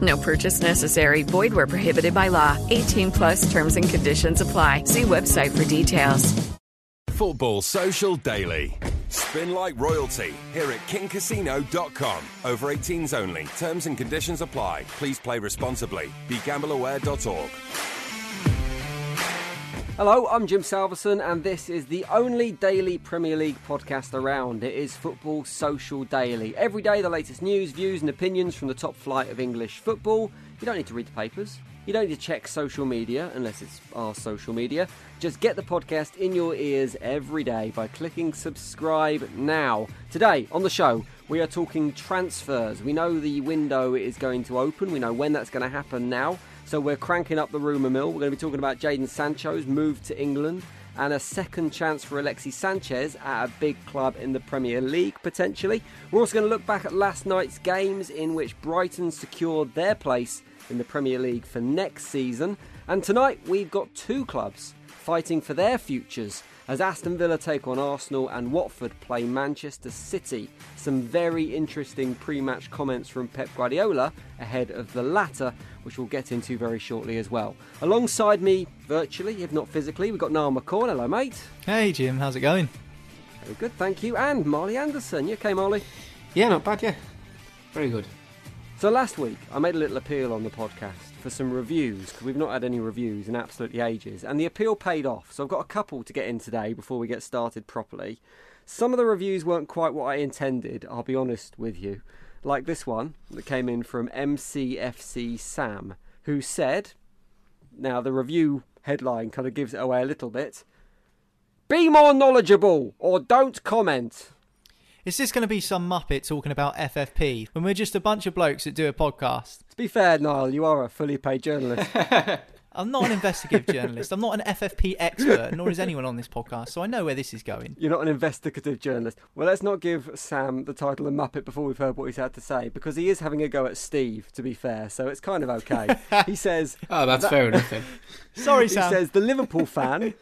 No purchase necessary. Void where prohibited by law. 18 plus terms and conditions apply. See website for details. Football Social Daily. Spin like royalty here at kingcasino.com. Over 18s only. Terms and conditions apply. Please play responsibly. BeGambleAware.org. Hello, I'm Jim Salverson, and this is the only daily Premier League podcast around. It is Football Social Daily. Every day, the latest news, views, and opinions from the top flight of English football. You don't need to read the papers. You don't need to check social media unless it's our social media. Just get the podcast in your ears every day by clicking subscribe now. Today on the show, we are talking transfers. We know the window is going to open, we know when that's going to happen now. So we're cranking up the rumour mill. We're going to be talking about Jadon Sancho's move to England and a second chance for Alexis Sanchez at a big club in the Premier League, potentially. We're also going to look back at last night's games in which Brighton secured their place in the Premier League for next season. And tonight we've got two clubs fighting for their futures as Aston Villa take on Arsenal and Watford play Manchester City. Some very interesting pre match comments from Pep Guardiola ahead of the latter, which we'll get into very shortly as well. Alongside me, virtually, if not physically, we've got Niall McCaw. Hello, mate. Hey, Jim, how's it going? Very good, thank you. And Marley Anderson. You okay, Marley? Yeah, not bad, yeah. Very good. So last week, I made a little appeal on the podcast for some reviews because we've not had any reviews in absolutely ages, and the appeal paid off. So I've got a couple to get in today before we get started properly. Some of the reviews weren't quite what I intended, I'll be honest with you. Like this one that came in from MCFC Sam, who said, now the review headline kind of gives it away a little bit. Be more knowledgeable or don't comment. Is this going to be some muppet talking about FFP when we're just a bunch of blokes that do a podcast? To be fair, Niall, you are a fully paid journalist. I'm not an investigative journalist. I'm not an FFP expert, nor is anyone on this podcast, so I know where this is going. You're not an investigative journalist. Well, let's not give Sam the title of Muppet before we've heard what he's had to say, because he is having a go at Steve, to be fair, so it's kind of okay. he says. Oh, that's that- fair enough then. Sorry, Sam. he says the Liverpool fan.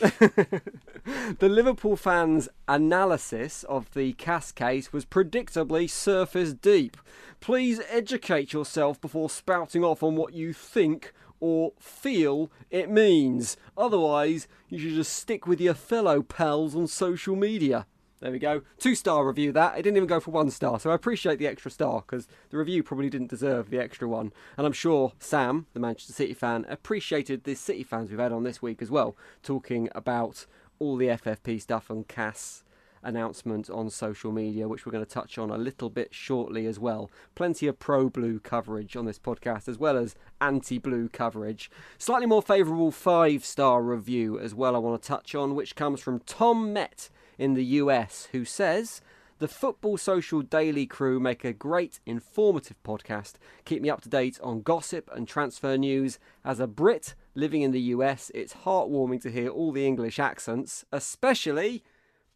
the Liverpool fans' analysis of the CAS case was predictably surface deep. Please educate yourself before spouting off on what you think or feel it means. Otherwise, you should just stick with your fellow pals on social media. There we go. Two star review that. It didn't even go for one star, so I appreciate the extra star because the review probably didn't deserve the extra one. And I'm sure Sam, the Manchester City fan, appreciated the City fans we've had on this week as well, talking about all the FFP stuff and CAS announcement on social media, which we're going to touch on a little bit shortly as well. Plenty of pro blue coverage on this podcast, as well as anti blue coverage. Slightly more favourable five star review as well, I want to touch on, which comes from Tom Met in the US, who says. The Football Social Daily crew make a great, informative podcast. Keep me up to date on gossip and transfer news. As a Brit living in the US, it's heartwarming to hear all the English accents, especially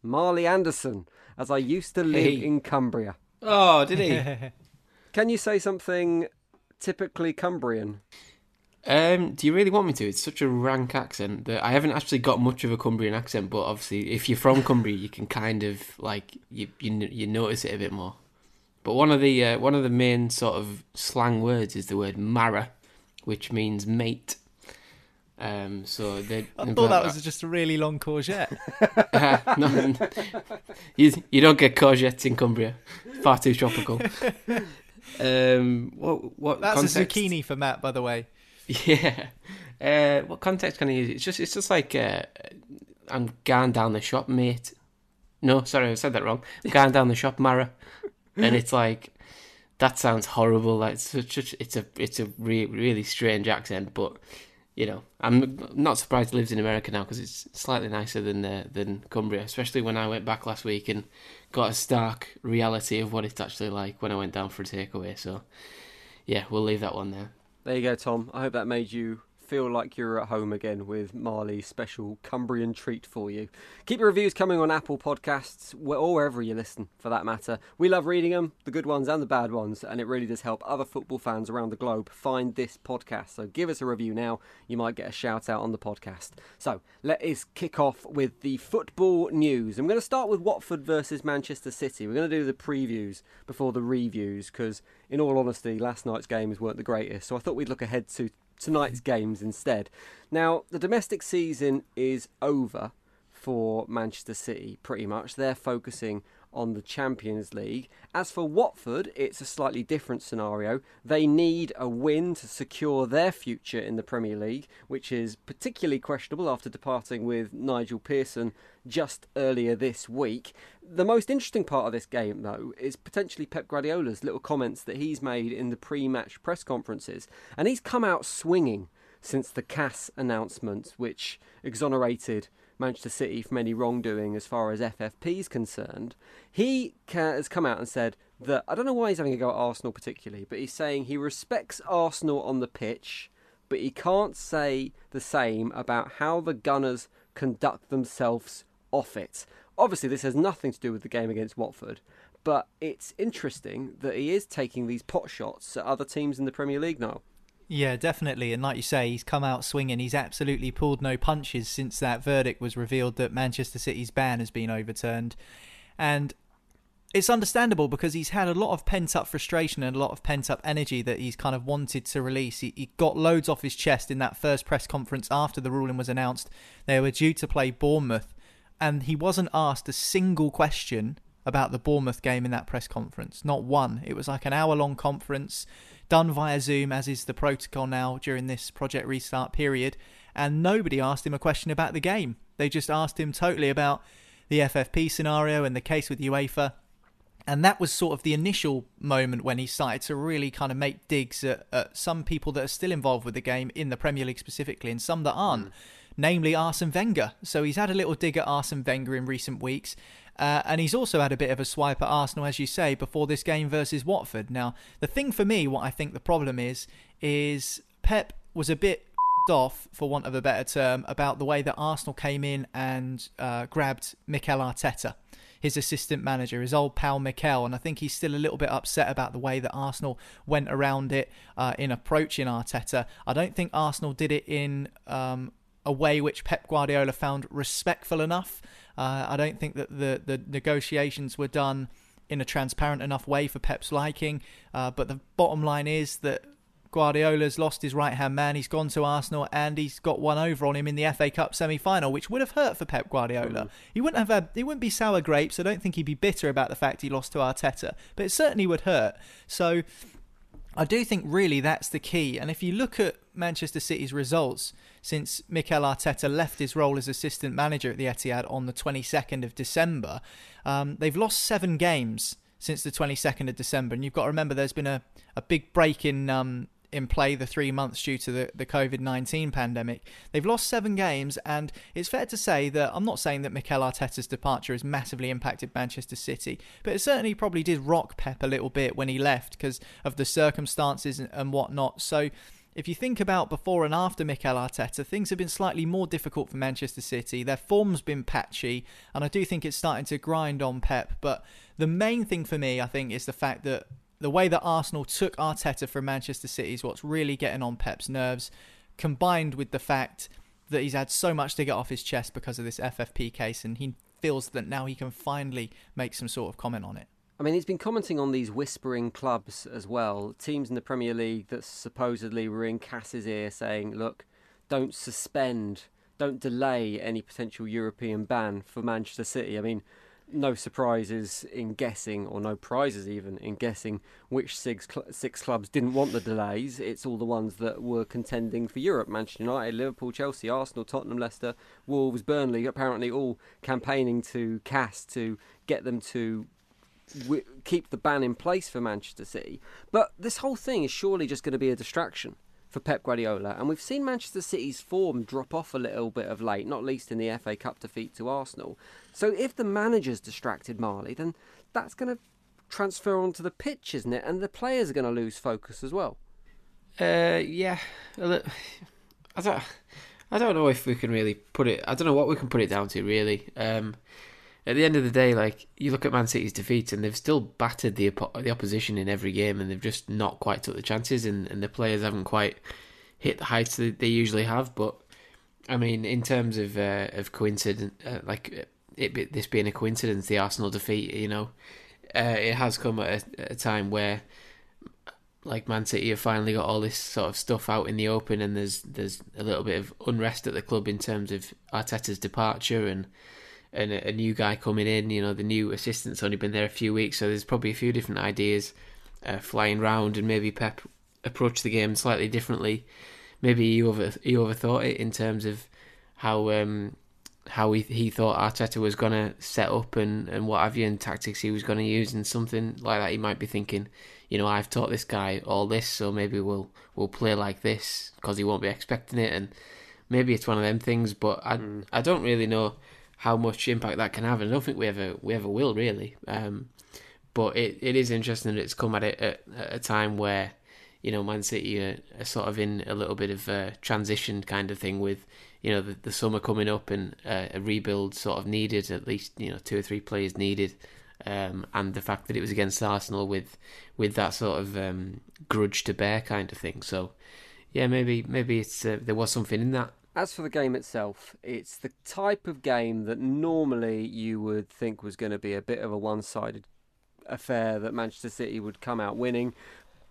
Marley Anderson, as I used to live Hey. in Cumbria. Oh, did he? Can you say something typically Cumbrian? Um, do you really want me to? It's such a rank accent that I haven't actually got much of a Cumbrian accent. But obviously, if you're from Cumbria, you can kind of like you you, you notice it a bit more. But one of the uh, one of the main sort of slang words is the word "mara," which means mate. Um, so they. I thought that was just a really long courgette. uh, no, you you don't get courgettes in Cumbria. Far too tropical. Um, what what? That's context? a zucchini for Matt, by the way. Yeah. Uh, what context can I use? It's just it's just like uh, I'm going down the shop, mate. No, sorry, I said that wrong. I'm going down the shop, Mara, and it's like that sounds horrible. Like it's such a, it's a it's a re- really strange accent, but you know I'm not surprised he lives in America now because it's slightly nicer than uh, than Cumbria. Especially when I went back last week and got a stark reality of what it's actually like when I went down for a takeaway. So yeah, we'll leave that one there. There you go, Tom. I hope that made you feel like you're at home again with Marley's special Cumbrian treat for you. Keep your reviews coming on Apple Podcasts or wherever you listen, for that matter. We love reading them, the good ones and the bad ones, and it really does help other football fans around the globe find this podcast. So give us a review now. You might get a shout out on the podcast. So let us kick off with the football news. I'm going to start with Watford versus Manchester City. We're going to do the previews before the reviews because, in all honesty, last night's games weren't the greatest. So I thought we'd look ahead to tonight's games instead. Now, the domestic season is over for Manchester City, pretty much. They're focusing on the Champions League. As for Watford, it's a slightly different scenario. They need a win to secure their future in the Premier League, which is particularly questionable after departing with Nigel Pearson just earlier this week. The most interesting part of this game, though, is potentially Pep Guardiola's little comments that he's made in the pre match press conferences. And he's come out swinging since the CAS announcement, which exonerated Manchester City from any wrongdoing as far as FFP is concerned. He has come out and said that I don't know why he's having a go at Arsenal particularly, but he's saying he respects Arsenal on the pitch, but he can't say the same about how the Gunners conduct themselves off it. Obviously, this has nothing to do with the game against Watford, but it's interesting that he is taking these pot shots at other teams in the Premier League now. Yeah, definitely. And like you say, he's come out swinging. He's absolutely pulled no punches since that verdict was revealed that Manchester City's ban has been overturned. And it's understandable because he's had a lot of pent up frustration and a lot of pent up energy that he's kind of wanted to release. He, he, got loads off his chest in that first press conference after the ruling was announced. They were due to play Bournemouth, and he wasn't asked a single question about the Bournemouth game in that press conference. Not one. It was like an hour long conference done via Zoom, as is the protocol now during this project restart period. And nobody asked him a question about the game. They just asked him totally about the FFP scenario and the case with UEFA. And that was sort of the initial moment when he started to really kind of make digs at, at some people that are still involved with the game in the Premier League specifically and some that aren't. Mm namely Arsene Wenger. So he's had a little dig at Arsene Wenger in recent weeks. Uh, and he's also had a bit of a swipe at Arsenal, as you say, before this game versus Watford. Now, the thing for me, what I think the problem is, is Pep was a bit off, for want of a better term, about the way that Arsenal came in and uh, grabbed Mikel Arteta, his assistant manager, his old pal Mikel. And I think he's still a little bit upset about the way that Arsenal went around it uh, in approaching Arteta. I don't think Arsenal did it in um, a way which Pep Guardiola found respectful enough. Uh, I don't think that the, the negotiations were done in a transparent enough way for Pep's liking. Uh, but the bottom line is that Guardiola's lost his right hand man. He's gone to Arsenal and he's got one over on him in the FA Cup semi final, which would have hurt for Pep Guardiola. Mm. He wouldn't have had, he wouldn't be sour grapes. I don't think he'd be bitter about the fact he lost to Arteta, but it certainly would hurt. So I do think really that's the key. And if you look at Manchester City's results since Mikel Arteta left his role as assistant manager at the Etihad on the 22nd of December, um, they've lost seven games since the 22nd of December. And you've got to remember there's been a, a big break in um, in play the three months due to the, the COVID 19 pandemic. They've lost seven games, and it's fair to say that I'm not saying that Mikel Arteta's departure has massively impacted Manchester City, but it certainly probably did rock Pep a little bit when he left because of the circumstances and, and whatnot. So if you think about before and after Mikel Arteta, things have been slightly more difficult for Manchester City. Their form's been patchy, and I do think it's starting to grind on Pep. But the main thing for me, I think, is the fact that the way that Arsenal took Arteta from Manchester City is what's really getting on Pep's nerves. combined with the fact that he's had so much to get off his chest because of this FFP case, and he feels that now he can finally make some sort of comment on it. I mean, he's been commenting on these whispering clubs as well. Teams in the Premier League that supposedly were in CAS's ear saying, look, don't suspend, don't delay any potential European ban for Manchester City. I mean, no surprises in guessing, or no prizes even in guessing which six, cl- six clubs didn't want the delays. It's all the ones that were contending for Europe Manchester United, Liverpool, Chelsea, Arsenal, Tottenham, Leicester, Wolves, Burnley, apparently all campaigning to CAS to get them to keep the ban in place for Manchester City. But this whole thing is surely just going to be a distraction for Pep Guardiola. And we've seen Manchester City's form drop off a little bit of late, not least in the FA Cup defeat to Arsenal. So if the manager's distracted Marley, then that's going to transfer onto the pitch, isn't it? And the players are going to lose focus as well. Uh, yeah. I don't. I don't know if we can really put it. I don't know what we can put it down to. Really. Um, at the end of the day, like you look at Man City's defeat, and they've still battered the the opposition in every game, and they've just not quite took the chances, and, and the players haven't quite hit the heights that they usually have. But I mean, in terms of uh, of coincidence, uh, like it this being a coincidence, the Arsenal defeat, you know, uh, it has come at a, a, time where, like Man City have finally got all this sort of stuff out in the open, and there's there's a little bit of unrest at the club in terms of Arteta's departure and and a, a new guy coming in. You know, the new assistant's only been there a few weeks, so there's probably a few different ideas uh, flying round, and maybe Pep approach the game slightly differently. Maybe he over he overthought it in terms of how um, how he he thought Arteta was going to set up and, and what have you, and tactics he was going to use, and something like that. He might be thinking, you know, I've taught this guy all this, so maybe we'll we'll play like this because he won't be expecting it, and maybe it's one of them things. But I mm. I don't really know how much impact that can have, and I don't think we ever we ever will really. Um, but it, it is interesting that it's come at it at, at a time where you know Man City are, are, sort of in a little bit of a transition kind of thing with you know the, the summer coming up and uh, a rebuild sort of needed at least you know two or three players needed. Um, and the fact that it was against Arsenal with with that sort of um, grudge to bear kind of thing. So yeah maybe maybe it's uh, there was something in that as for the game itself it's the type of game that normally you would think was going to be a bit of a one-sided affair that Manchester City would come out winning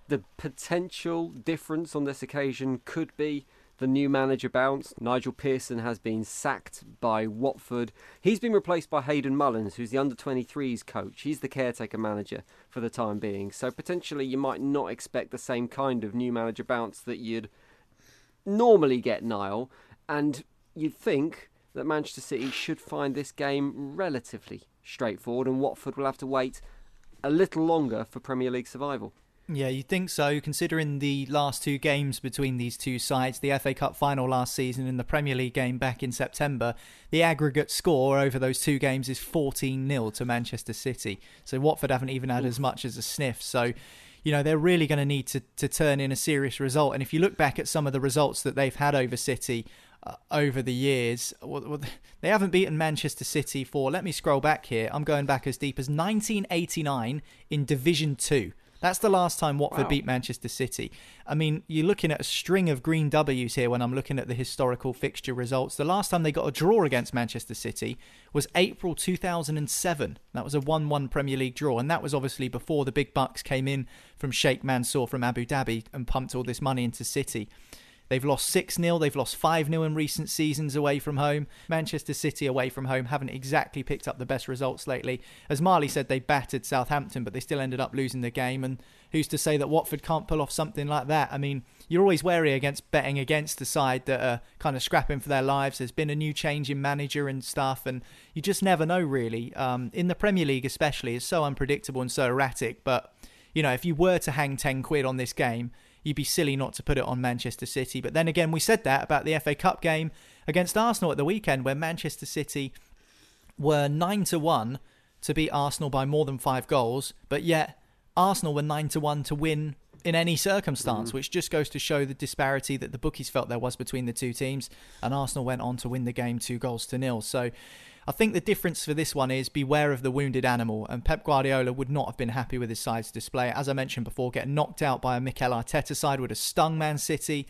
the potential difference on this occasion could be the new manager bounce. Nigel Pearson has been sacked by Watford. He's been replaced by Hayden Mullins, who's the under 23s coach. He's the caretaker manager for the time being. So potentially you might not expect the same kind of new manager bounce that you'd normally get, Niall. And you'd think that Manchester City should find this game relatively straightforward, and Watford will have to wait a little longer for Premier League survival. Yeah, you'd think so, considering the last two games between these two sides, the FA Cup final last season and the Premier League game back in September, the aggregate score over those two games is 14 0 to Manchester City. So Watford haven't even had as much as a sniff. So, you know, they're really going to need to, to turn in a serious result. And if you look back at some of the results that they've had over City, uh, over the years. Well, they haven't beaten Manchester City for, let me scroll back here. I'm going back as deep as 1989 in Division 2. That's the last time Watford wow. beat Manchester City. I mean, you're looking at a string of green W's here when I'm looking at the historical fixture results. The last time they got a draw against Manchester City was April 2007. That was a 1 1 Premier League draw, and that was obviously before the big bucks came in from Sheikh Mansour from Abu Dhabi and pumped all this money into City. They've lost 6 0, they've lost 5 0 in recent seasons away from home. Manchester City away from home haven't exactly picked up the best results lately. As Marley said, they battered Southampton, but they still ended up losing the game. And who's to say that Watford can't pull off something like that? I mean, you're always wary against betting against the side that are kind of scrapping for their lives. There's been a new change in manager and stuff, and you just never know, really. Um, in the Premier League, especially, it's so unpredictable and so erratic. But, you know, if you were to hang 10 quid on this game, you'd be silly not to put it on Manchester City. But then again, we said that about the FA Cup game against Arsenal at the weekend, where Manchester City were 9 to 1 to beat Arsenal by more than five goals, but yet Arsenal were 9 to 1 to win in any circumstance, mm. which just goes to show the disparity that the bookies felt there was between the two teams. And Arsenal went on to win the game two goals to nil. So I think the difference for this one is beware of the wounded animal, and Pep Guardiola would not have been happy with his side's display. As I mentioned before, getting knocked out by a Mikel Arteta side would have stung Man City.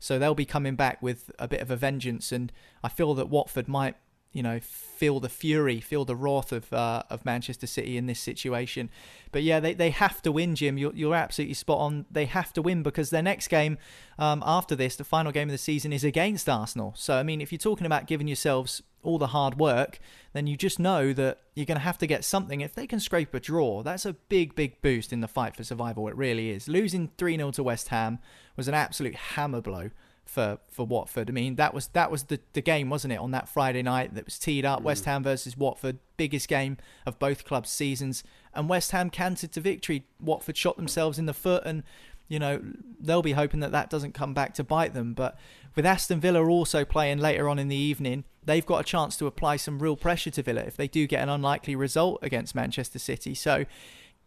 So they'll be coming back with a bit of a vengeance, and I feel that Watford might you know, feel the fury, feel the wrath of uh, of Manchester City in this situation. But yeah, they, they have to win, Jim. You're, you're absolutely spot on. They have to win because their next game um, after this, the final game of the season, is against Arsenal. So, I mean, if you're talking about giving yourselves all the hard work, then you just know that you're going to have to get something. If they can scrape a draw, that's a big, big boost in the fight for survival. It really is. Losing 3 0 to West Ham was an absolute hammer blow for for Watford. I mean, that was that was the, the game, wasn't it, on that Friday night that was teed up, mm. West Ham versus Watford, biggest game of both clubs' seasons, and West Ham cantered to victory. Watford shot themselves in the foot, and you know they'll be hoping that that doesn't come back to bite them. But with Aston Villa also playing later on in the evening, they've got a chance to apply some real pressure to Villa if they do get an unlikely result against Manchester City. So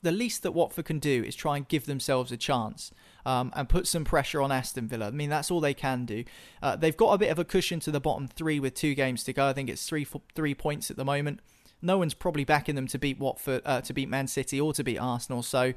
the least that Watford can do is try and give themselves a chance um, and put some pressure on Aston Villa. I mean, that's all they can do. Uh, they've got a bit of a cushion to the bottom three with two games to go. I think it's three three points at the moment. No one's probably backing them to beat Watford, uh, to beat Man City, or to beat Arsenal. So,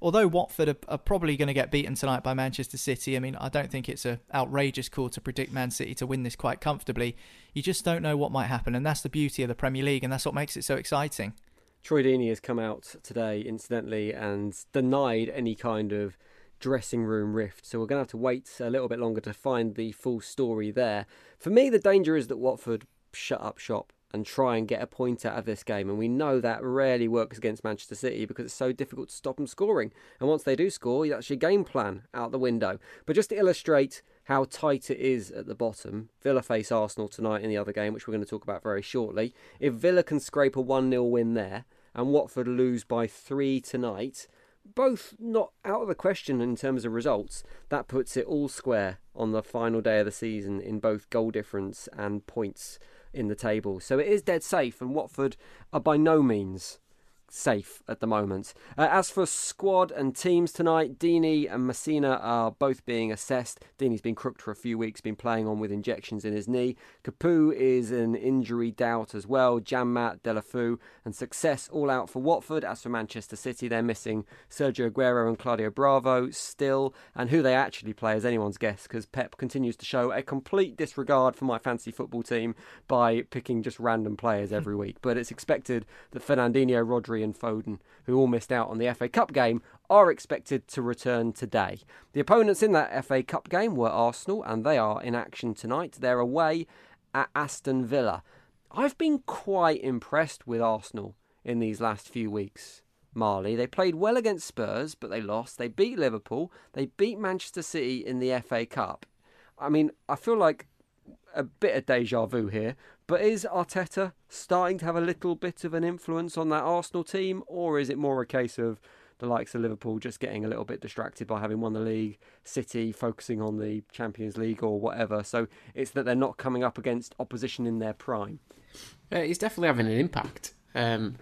although Watford are, are probably going to get beaten tonight by Manchester City, I mean, I don't think it's an outrageous call to predict Man City to win this quite comfortably. You just don't know what might happen, and that's the beauty of the Premier League, and that's what makes it so exciting. Troy Deeney has come out today, incidentally, and denied any kind of dressing room rift. So we're going to have to wait a little bit longer to find the full story there. For me, the danger is that Watford shut up shop and try and get a point out of this game. And we know that rarely works against Manchester City because it's so difficult to stop them scoring. And once they do score, that's your game plan out the window. But just to illustrate how tight it is at the bottom, Villa face Arsenal tonight in the other game, which we're going to talk about very shortly. If Villa can scrape a 1 0 win there and Watford lose by three tonight, both not out of the question in terms of results. That puts it all square on the final day of the season in both goal difference and points in the table. So it is dead safe, and Watford are by no means safe at the moment. Uh, as for squad and teams tonight, Deeney and Masina are both being assessed. Deeney's been crooked for a few weeks, been playing on with injections in his knee. Capoue is an injury doubt as well. Janmaat, Deulofeu, and Success all out for Watford. As for Manchester City, they're missing Sergio Aguero and Claudio Bravo still, and who they actually play is anyone's guess because Pep continues to show a complete disregard for my fancy football team by picking just random players every week. But it's expected that Fernandinho, Rodri, and Foden, who all missed out on the FA Cup game, are expected to return today. The opponents in that FA Cup game were Arsenal, and they are in action tonight. They're away at Aston Villa. I've been quite impressed with Arsenal in these last few weeks. Marley. They played well against Spurs, but they lost. They beat Liverpool. They beat Manchester City in the FA Cup. I mean, I feel like a bit of deja vu here, but is Arteta starting to have a little bit of an influence on that Arsenal team, or is it more a case of the likes of Liverpool just getting a little bit distracted by having won the league, City focusing on the Champions League or whatever? So it's that they're not coming up against opposition in their prime. Uh, he's definitely having an impact. Um,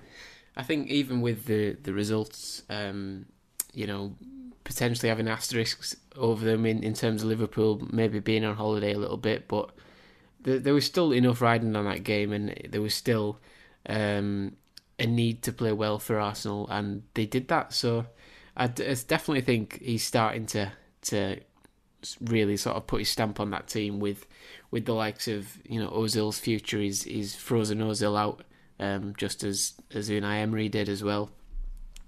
I think even with the the results, um, you know, potentially having asterisks over them in, in terms of Liverpool maybe being on holiday a little bit, but there, there was still enough riding on that game, and there was still um, a need to play well for Arsenal, and they did that. So I, I definitely think he's starting to to really sort of put his stamp on that team with with the likes of you know Ozil's future. He's he's frozen Ozil out, um, just as as Unai Emery did as well.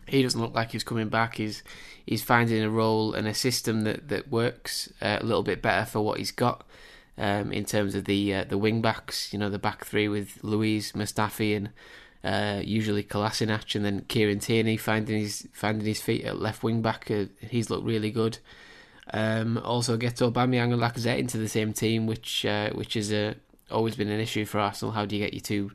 He doesn't look like he's coming back. He's he's finding a role and a system that that works uh, a little bit better for what he's got um, in terms of the uh, the wing backs. You know, the back three with Luiz, Mustafi, and uh, usually Kolasinac, and then Kieran Tierney finding his finding his feet at left wing back. Uh, he's looked really good. Um, also gets Aubameyang and Lacazette into the same team, which uh, which is always been an issue for Arsenal. How do you get your two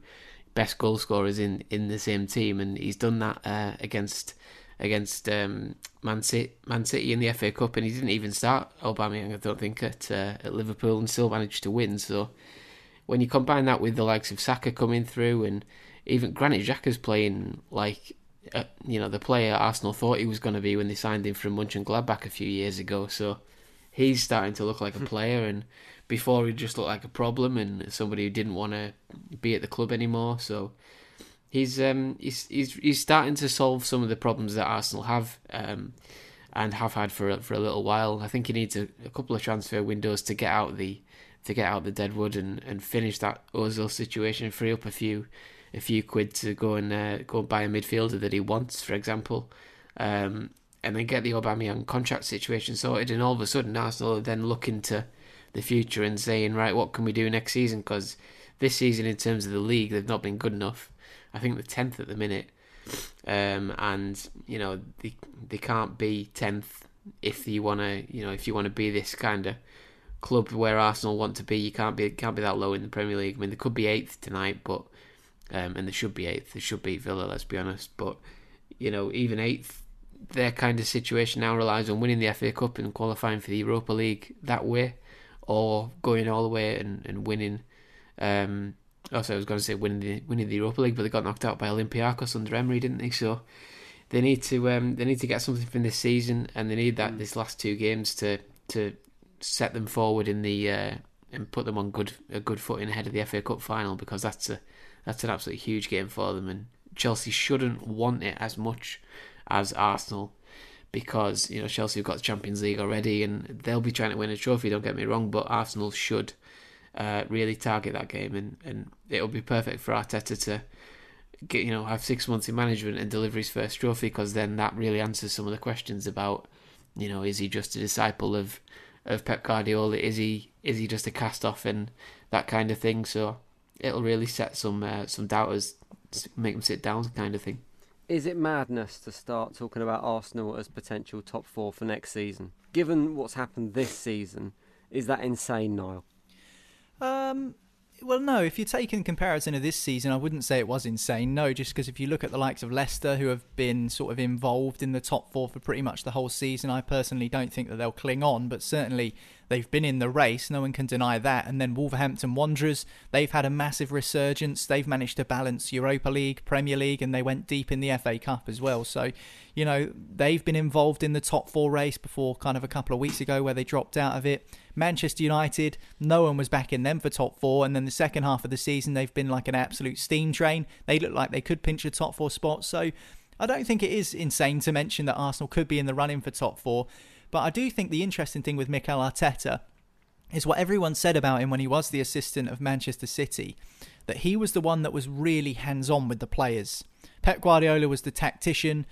best goal scorers in, in the same team? And he's done that uh, against against um, Man, City, Man City in the FA Cup, and he didn't even start Aubameyang, I don't think, at, uh, at Liverpool, and still managed to win. So when you combine that with the likes of Saka coming through, and even Granit Xhaka's playing like uh, you know the player Arsenal thought he was going to be when they signed him from Mönchengladbach a few years ago. So he's starting to look like a player, and before he just looked like a problem and somebody who didn't want to be at the club anymore. So he's um he's he's he's starting to solve some of the problems that Arsenal have. Um, and have had for for a little while. I think he needs a, a couple of transfer windows to get out the to get out the deadwood and, and finish that Ozil situation, free up a few a few quid to go and uh, go and buy a midfielder that he wants, for example, um, and then get the Aubameyang contract situation sorted. And all of a sudden, Arsenal are then looking to the future and saying, right, what can we do next season? Because this season, in terms of the league, they've not been good enough. I think the tenth at the minute, um, and you know they they can't be tenth if you want to, you know, if you want to be this kind of club where Arsenal want to be. You can't be can't be that low in the Premier League. I mean, they could be eighth tonight, but um, and they should be eighth. They should beat Villa. Let's be honest. But you know, even eighth, their kind of situation now relies on winning the FA Cup and qualifying for the Europa League that way, or going all the way and, and winning. Um, also, I was going to say winning the winning the Europa League, but they got knocked out by Olympiacos under Emery, didn't they? So they need to um, they need to get something from this season, and they need that mm. this last two games to to set them forward in the uh, and put them on good a good footing ahead of the FA Cup final because that's a that's an absolutely huge game for them, and Chelsea shouldn't want it as much as Arsenal because you know Chelsea have got the Champions League already, and they'll be trying to win a trophy. Don't get me wrong, but Arsenal should uh, really target that game, and, and it'll be perfect for Arteta to get you know have six months in management and deliver his first trophy because then that really answers some of the questions about you know is he just a disciple of of Pep Guardiola? Is he is he just a cast off and that kind of thing? So it'll really set some uh, some doubters, make them sit down, kind of thing. Is it madness to start talking about Arsenal as potential top four for next season? Given what's happened this season, is that insane, Niall? Um, well, no. If you take in comparison of this season, I wouldn't say it was insane. No, just because if you look at the likes of Leicester, who have been sort of involved in the top four for pretty much the whole season, I personally don't think that they'll cling on. But certainly They've been in the race, no one can deny that. And then Wolverhampton Wanderers, they've had a massive resurgence. They've managed to balance Europa League, Premier League, and they went deep in the FA Cup as well. So, you know, they've been involved in the top four race before kind of a couple of weeks ago where they dropped out of it. Manchester United, no one was backing them for top four. And then the second half of the season, they've been like an absolute steam train. They look like they could pinch a top four spot. So, I don't think it is insane to mention that Arsenal could be in the running for top four. But I do think the interesting thing with Mikel Arteta is what everyone said about him when he was the assistant of Manchester City, that he was the one that was really hands on with the players. Pep Guardiola was the tactician,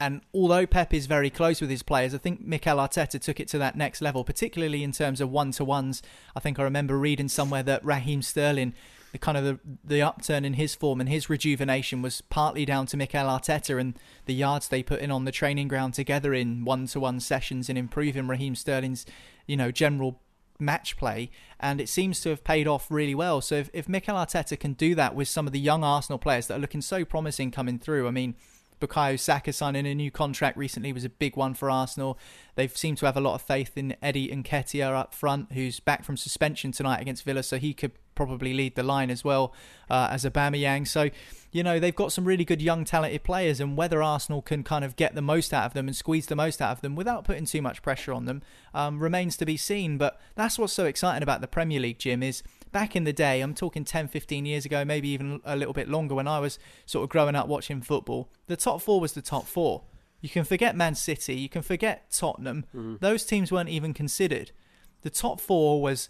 and although Pep is very close with his players, I think Mikel Arteta took it to that next level, particularly in terms of one to ones. I think I remember reading somewhere that Raheem Sterling, the kind of the, the upturn in his form and his rejuvenation was partly down to Mikel Arteta and the yards they put in on the training ground together in one to one sessions in improving Raheem Sterling's, you know, general match play, and it seems to have paid off really well. So if, if Mikel Arteta can do that with some of the young Arsenal players that are looking so promising coming through, I mean, Bukayo Saka signing a new contract recently was a big one for Arsenal. They've seemed to have a lot of faith in Eddie Nketiah up front, who's back from suspension tonight against Villa, so he could probably lead the line as well uh, as Aubameyang. So, you know, they've got some really good young talented players, and whether Arsenal can kind of get the most out of them and squeeze the most out of them without putting too much pressure on them um, remains to be seen. But that's what's so exciting about the Premier League, Jim, is back in the day, I'm talking 10, 15 years ago, maybe even a little bit longer when I was sort of growing up watching football, the top four was the top four. You can forget Man City, you can forget Tottenham. Mm. Those teams weren't even considered. The top four was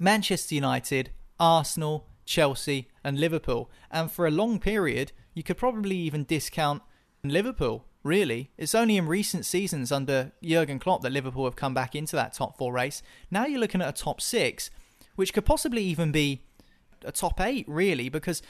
Manchester United, Arsenal, Chelsea, and Liverpool. And for a long period, you could probably even discount Liverpool. Really, it's only in recent seasons under Jurgen Klopp that Liverpool have come back into that top four race. Now you're looking at a top six, which could possibly even be a top eight, really, because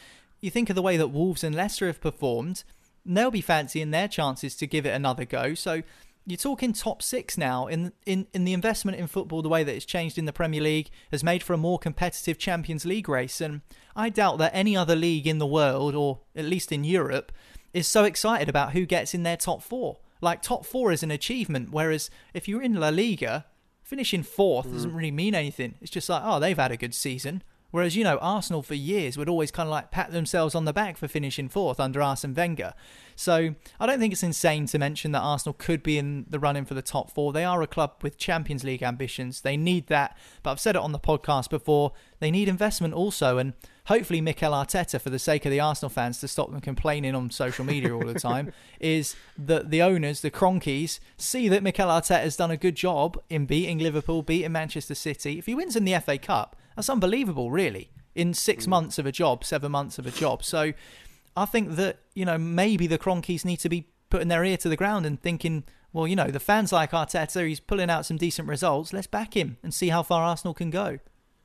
you think of the way that Wolves and Leicester have performed, they'll be fancying their chances to give it another go. So you're talking top six now in in in the investment in football. The way that it's changed in the Premier League has made for a more competitive Champions League race, and I doubt that any other league in the world, or at least in Europe, is so excited about who gets in their top four. Like top four is an achievement, whereas if you're in La Liga, finishing fourth mm. doesn't really mean anything. It's just like, oh, they've had a good season. Whereas, you know, Arsenal for years would always kind of like pat themselves on the back for finishing fourth under Arsene Wenger. So I don't think it's insane to mention that Arsenal could be in the running for the top four. They are a club with Champions League ambitions. They need that. But I've said it on the podcast before, they need investment also. And hopefully Mikel Arteta, for the sake of the Arsenal fans, to stop them complaining on social media all the time, is that the owners, the Kroenkes, see that Mikel Arteta has done a good job in beating Liverpool, beating Manchester City. If he wins in the FA Cup, that's unbelievable, really. In six Mm. months of a job, seven months of a job. So I think that, you know, maybe the Kroenkes need to be putting their ear to the ground and thinking, well, you know, the fans like Arteta, he's pulling out some decent results. Let's back him and see how far Arsenal can go.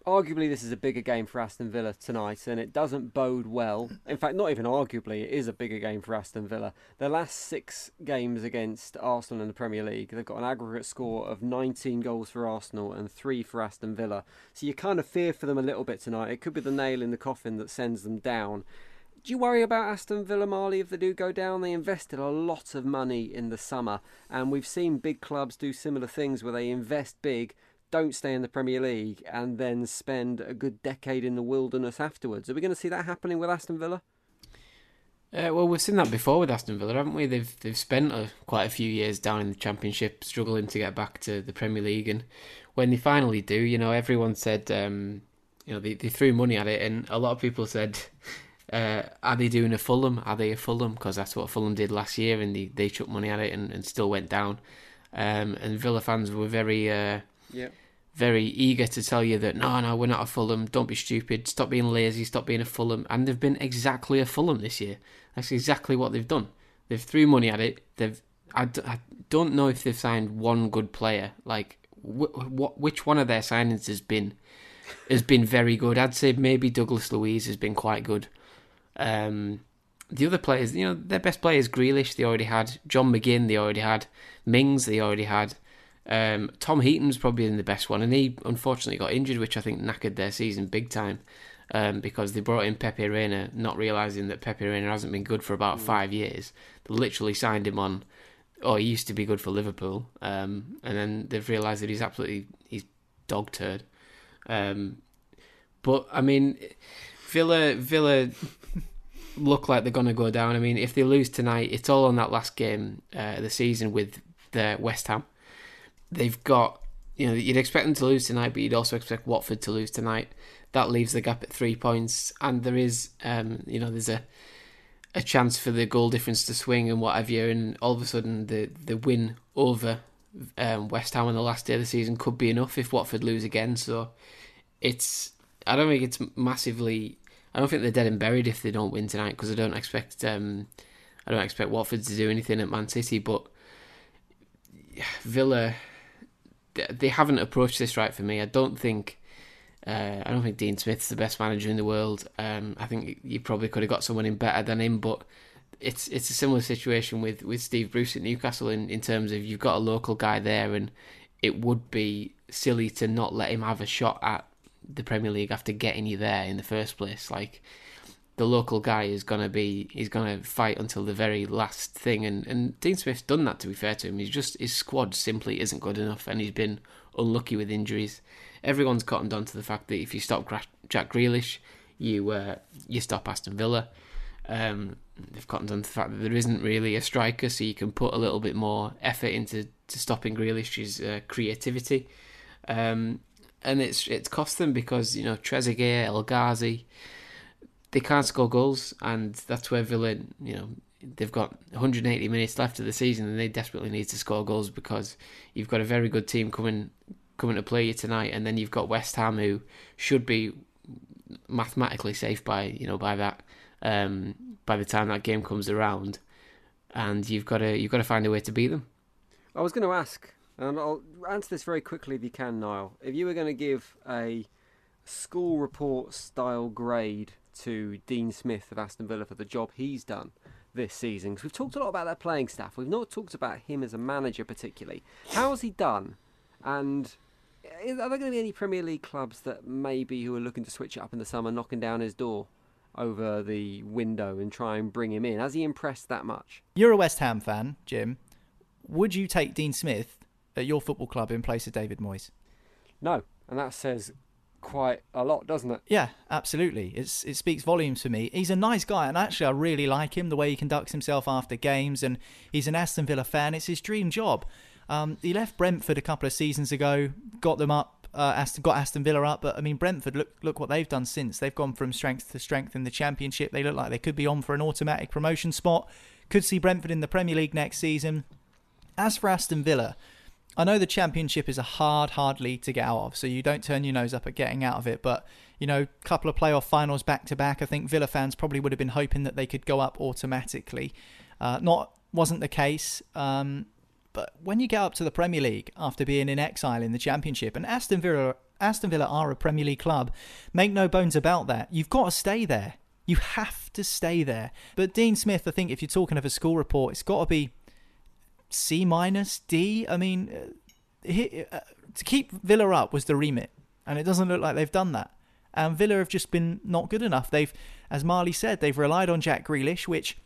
Arguably, this is a bigger game for Aston Villa tonight, and it doesn't bode well. In fact, not even arguably, it is a bigger game for Aston Villa. Their last six games against Arsenal in the Premier League, they've got an aggregate score of 19 goals for Arsenal and three for Aston Villa. So you kind of fear for them a little bit tonight. It could be the nail in the coffin that sends them down. Do you worry about Aston Villa, Marley, if they do go down? They invested a lot of money in the summer, and we've seen big clubs do similar things where they invest big, don't stay in the Premier League, and then spend a good decade in the wilderness afterwards. Are we going to see that happening with Aston Villa? Uh, well, we've seen that before with Aston Villa, haven't we? They've they've spent a, quite a few years down in the Championship, struggling to get back to the Premier League, and when they finally do, you know, everyone said, um, you know, they, they threw money at it, and a lot of people said, uh, "Are they doing a Fulham? Are they a Fulham?" Because that's what Fulham did last year, and they, they chucked money at it and, and still went down. Um, and Villa fans were very uh, Yeah. very eager to tell you that no, no, we're not a Fulham. Don't be stupid. Stop being lazy. Stop being a Fulham. And they've been exactly a Fulham this year. That's exactly what they've done. They've threw money at it. They've. I, d- I don't know if they've signed one good player. Like, wh- wh- which one of their signings has been has been very good? I'd say maybe Douglas Luiz has been quite good. Um, the other players, you know, their best players, Grealish, they already had. John McGinn, they already had. Mings, they already had. Um, Tom Heaton's probably been the best one, and he unfortunately got injured, which I think knackered their season big time. Um, because they brought in Pepe Reina, not realizing that Pepe Reina hasn't been good for about five years. They literally signed him on. Oh, he used to be good for Liverpool, um, and then they've realised that he's absolutely he's dog turd. Um, but I mean, Villa Villa look like they're going to go down. I mean, if they lose tonight, it's all on that last game uh, of the season with the West Ham. They've got, you know, you'd expect them to lose tonight, but you'd also expect Watford to lose tonight. That leaves the gap at three points, and there is, um, you know, there's a a chance for the goal difference to swing and what have you, and all of a sudden the the win over um, West Ham on the last day of the season could be enough if Watford lose again. So it's I don't think it's massively. I don't think they're dead and buried if they don't win tonight because I don't expect um, I don't expect Watford to do anything at Man City, but Villa they- haven't approached this right for me. I don't think. Uh, I don't think Dean Smith's the best manager in the world. Um, I think you probably could have got someone in better than him, but it's it's a similar situation with, with Steve Bruce at Newcastle in, in terms of you've got a local guy there, and it would be silly to not let him have a shot at the Premier League after getting you there in the first place. Like the local guy is gonna be he's gonna fight until the very last thing, and and Dean Smith's done that. To be fair to him, he's just his squad simply isn't good enough, and he's been unlucky with injuries. Everyone's cottoned on to the fact that if you stop Jack Grealish, you uh, you stop Aston Villa. Um, they've cottoned on to the fact that there isn't really a striker, so you can put a little bit more effort into to stopping Grealish's uh, creativity. Um, and it's it's cost them because you know Trezeguet, El Ghazi, they can't score goals, and that's where Villa, you know, they've got 180 minutes left of the season, and they desperately need to score goals because you've got a very good team coming coming to play you tonight, and then you've got West Ham who should be mathematically safe by you know by that um, by the time that game comes around, and you've got to you've got to find a way to beat them. I was going to ask, and I'll answer this very quickly if you can, Niall. If you were going to give a school report style grade to Dean Smith of Aston Villa for the job he's done this season, because we've talked a lot about their playing staff, we've not talked about him as a manager particularly. How has he done? And eh, are there going to be any Premier League clubs that maybe who are looking to switch it up in the summer, knocking down his door over the window and try and bring him in? Has he impressed that much? You're a West Ham fan, Jim. Would you take Dean Smith at your football club in place of David Moyes? No, and that says quite a lot, doesn't it? Yeah, absolutely. It's it speaks volumes for me. He's a nice guy, and actually, I really like him the way he conducts himself after games. And he's an Aston Villa fan. It's his dream job. Um, he left Brentford a couple of seasons ago, got them up uh, Aston got Aston Villa up, but I mean Brentford. Look look what they've done since. They've gone from strength to strength in the Championship. They look like they could be on for an automatic promotion spot. Could see Brentford in the Premier League next season. As for Aston Villa, I know the Championship is a hard, hard league to get out of, so you don't turn your nose up at getting out of it. But you know, couple of playoff finals back to back. I think Villa fans probably would have been hoping that they could go up automatically. Uh, not wasn't the case. Um, but when you get up to the Premier League after being in exile in the Championship, and Aston Villa, Aston Villa are a Premier League club, make no bones about that. You've got to stay there. You have to stay there. But Dean Smith, I think, if you're talking of a school report, it's got to be C minus D. I mean, uh, he, uh, to keep Villa up was the remit, and it doesn't look like they've done that. And Villa have just been not good enough. They've, as Marley said, they've relied on Jack Grealish, which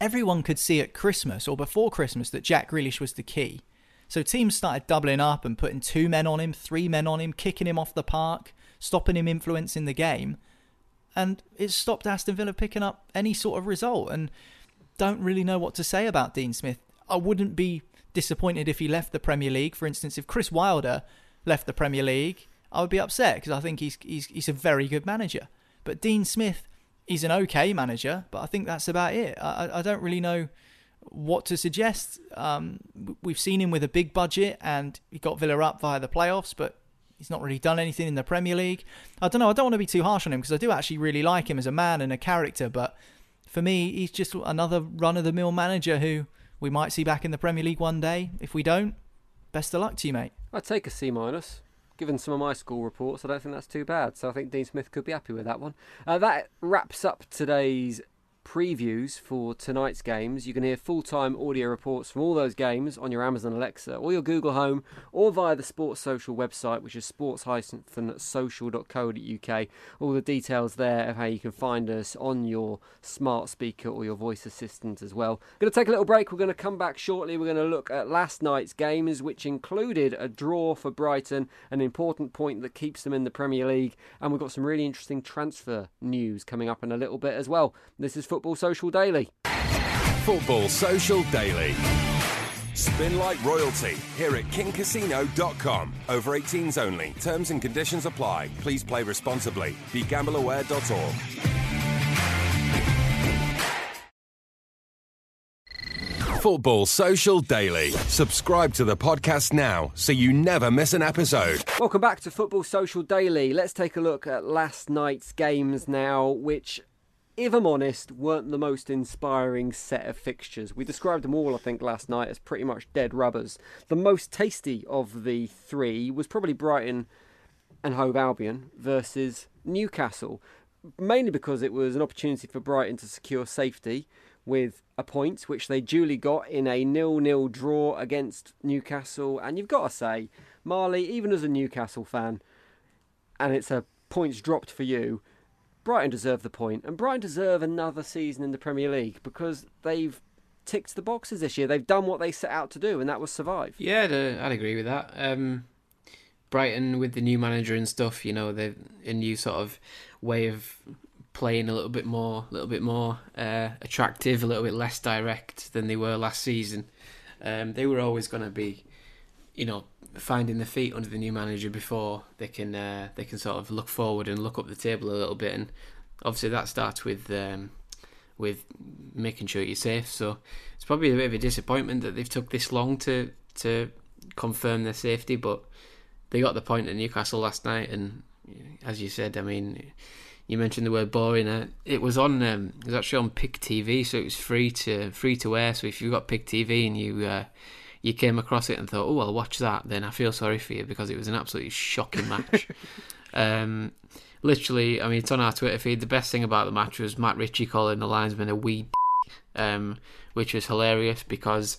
everyone could see at Christmas or before Christmas that Jack Grealish was the key. So teams started doubling up and putting two men on him, three men on him, kicking him off the park, stopping him influencing the game. And it stopped Aston Villa picking up any sort of result. And don't really know what to say about Dean Smith. I wouldn't be disappointed if he left the Premier League. For instance, if Chris Wilder left the Premier League, I would be upset because I think he's, he's he's a very good manager. But Dean Smith he's an okay manager, but I think that's about it. I, I don't really know what to suggest. Um, we've seen him with a big budget and he got Villa up via the playoffs, but he's not really done anything in the Premier League. I don't know. I don't want to be too harsh on him because I do actually really like him as a man and a character, but for me, he's just another run of the mill manager who we might see back in the Premier League one day. If we don't, best of luck to you, mate. I'd take a C minus given some of my school reports, I don't think that's too bad. So I think Dean Smith could be happy with that one. Uh, that wraps up today's previews for tonight's games. You can hear full time audio reports from all those games on your Amazon Alexa or your Google Home or via the Sports Social website, which is sports-social.co.uk. All the details there of how you can find us on your smart speaker or your voice assistant as well. Going to take a little break. We're going to come back shortly. We're going to look at last night's games, which included a draw for Brighton, an important point that keeps them in the Premier League. And we've got some really interesting transfer news coming up in a little bit as well. This is Football Social Daily. Football Social Daily. Spin like royalty here at kingcasino.com. Over 18s only. Terms and conditions apply. Please play responsibly. BeGambleAware.org. Football Social Daily. Subscribe to the podcast now so you never miss an episode. Welcome back to Football Social Daily. Let's take a look at last night's games now, which if I'm honest, weren't the most inspiring set of fixtures. We described them all, I think, last night as pretty much dead rubbers. The most tasty of the three was probably Brighton and Hove Albion versus Newcastle, mainly because it was an opportunity for Brighton to secure safety with a point, which they duly got in a nil-nil draw against Newcastle. And you've got to say, Marley, even as a Newcastle fan, and it's a points dropped for you, Brighton deserve the point, and Brighton deserve another season in the Premier League because they've ticked the boxes this year. They've done what they set out to do, and that was survive. Yeah, I'd, uh, agree with that. Um, Brighton with the new manager and stuff, you know, the a new sort of way of playing a little bit more, a little bit more uh, attractive, a little bit less direct than they were last season. Um, they were always going to be, you know, finding their feet under the new manager before they can uh, they can sort of look forward and look up the table a little bit. And obviously that starts with um, with making sure you're safe. So it's probably a bit of a disappointment that they've took this long to to confirm their safety, but they got the point at Newcastle last night. And as you said, I mean. You mentioned the word boring. Uh, it was on. Um, it was actually on Pick TV, so it was free to free to air. So if you've got Pick TV and you uh, you came across it and thought, oh, I'll watch that, then I feel sorry for you because it was an absolutely shocking match. um, literally, I mean, it's on our Twitter feed. The best thing about the match was Matt Ritchie calling the linesman a wee, um, which was hilarious because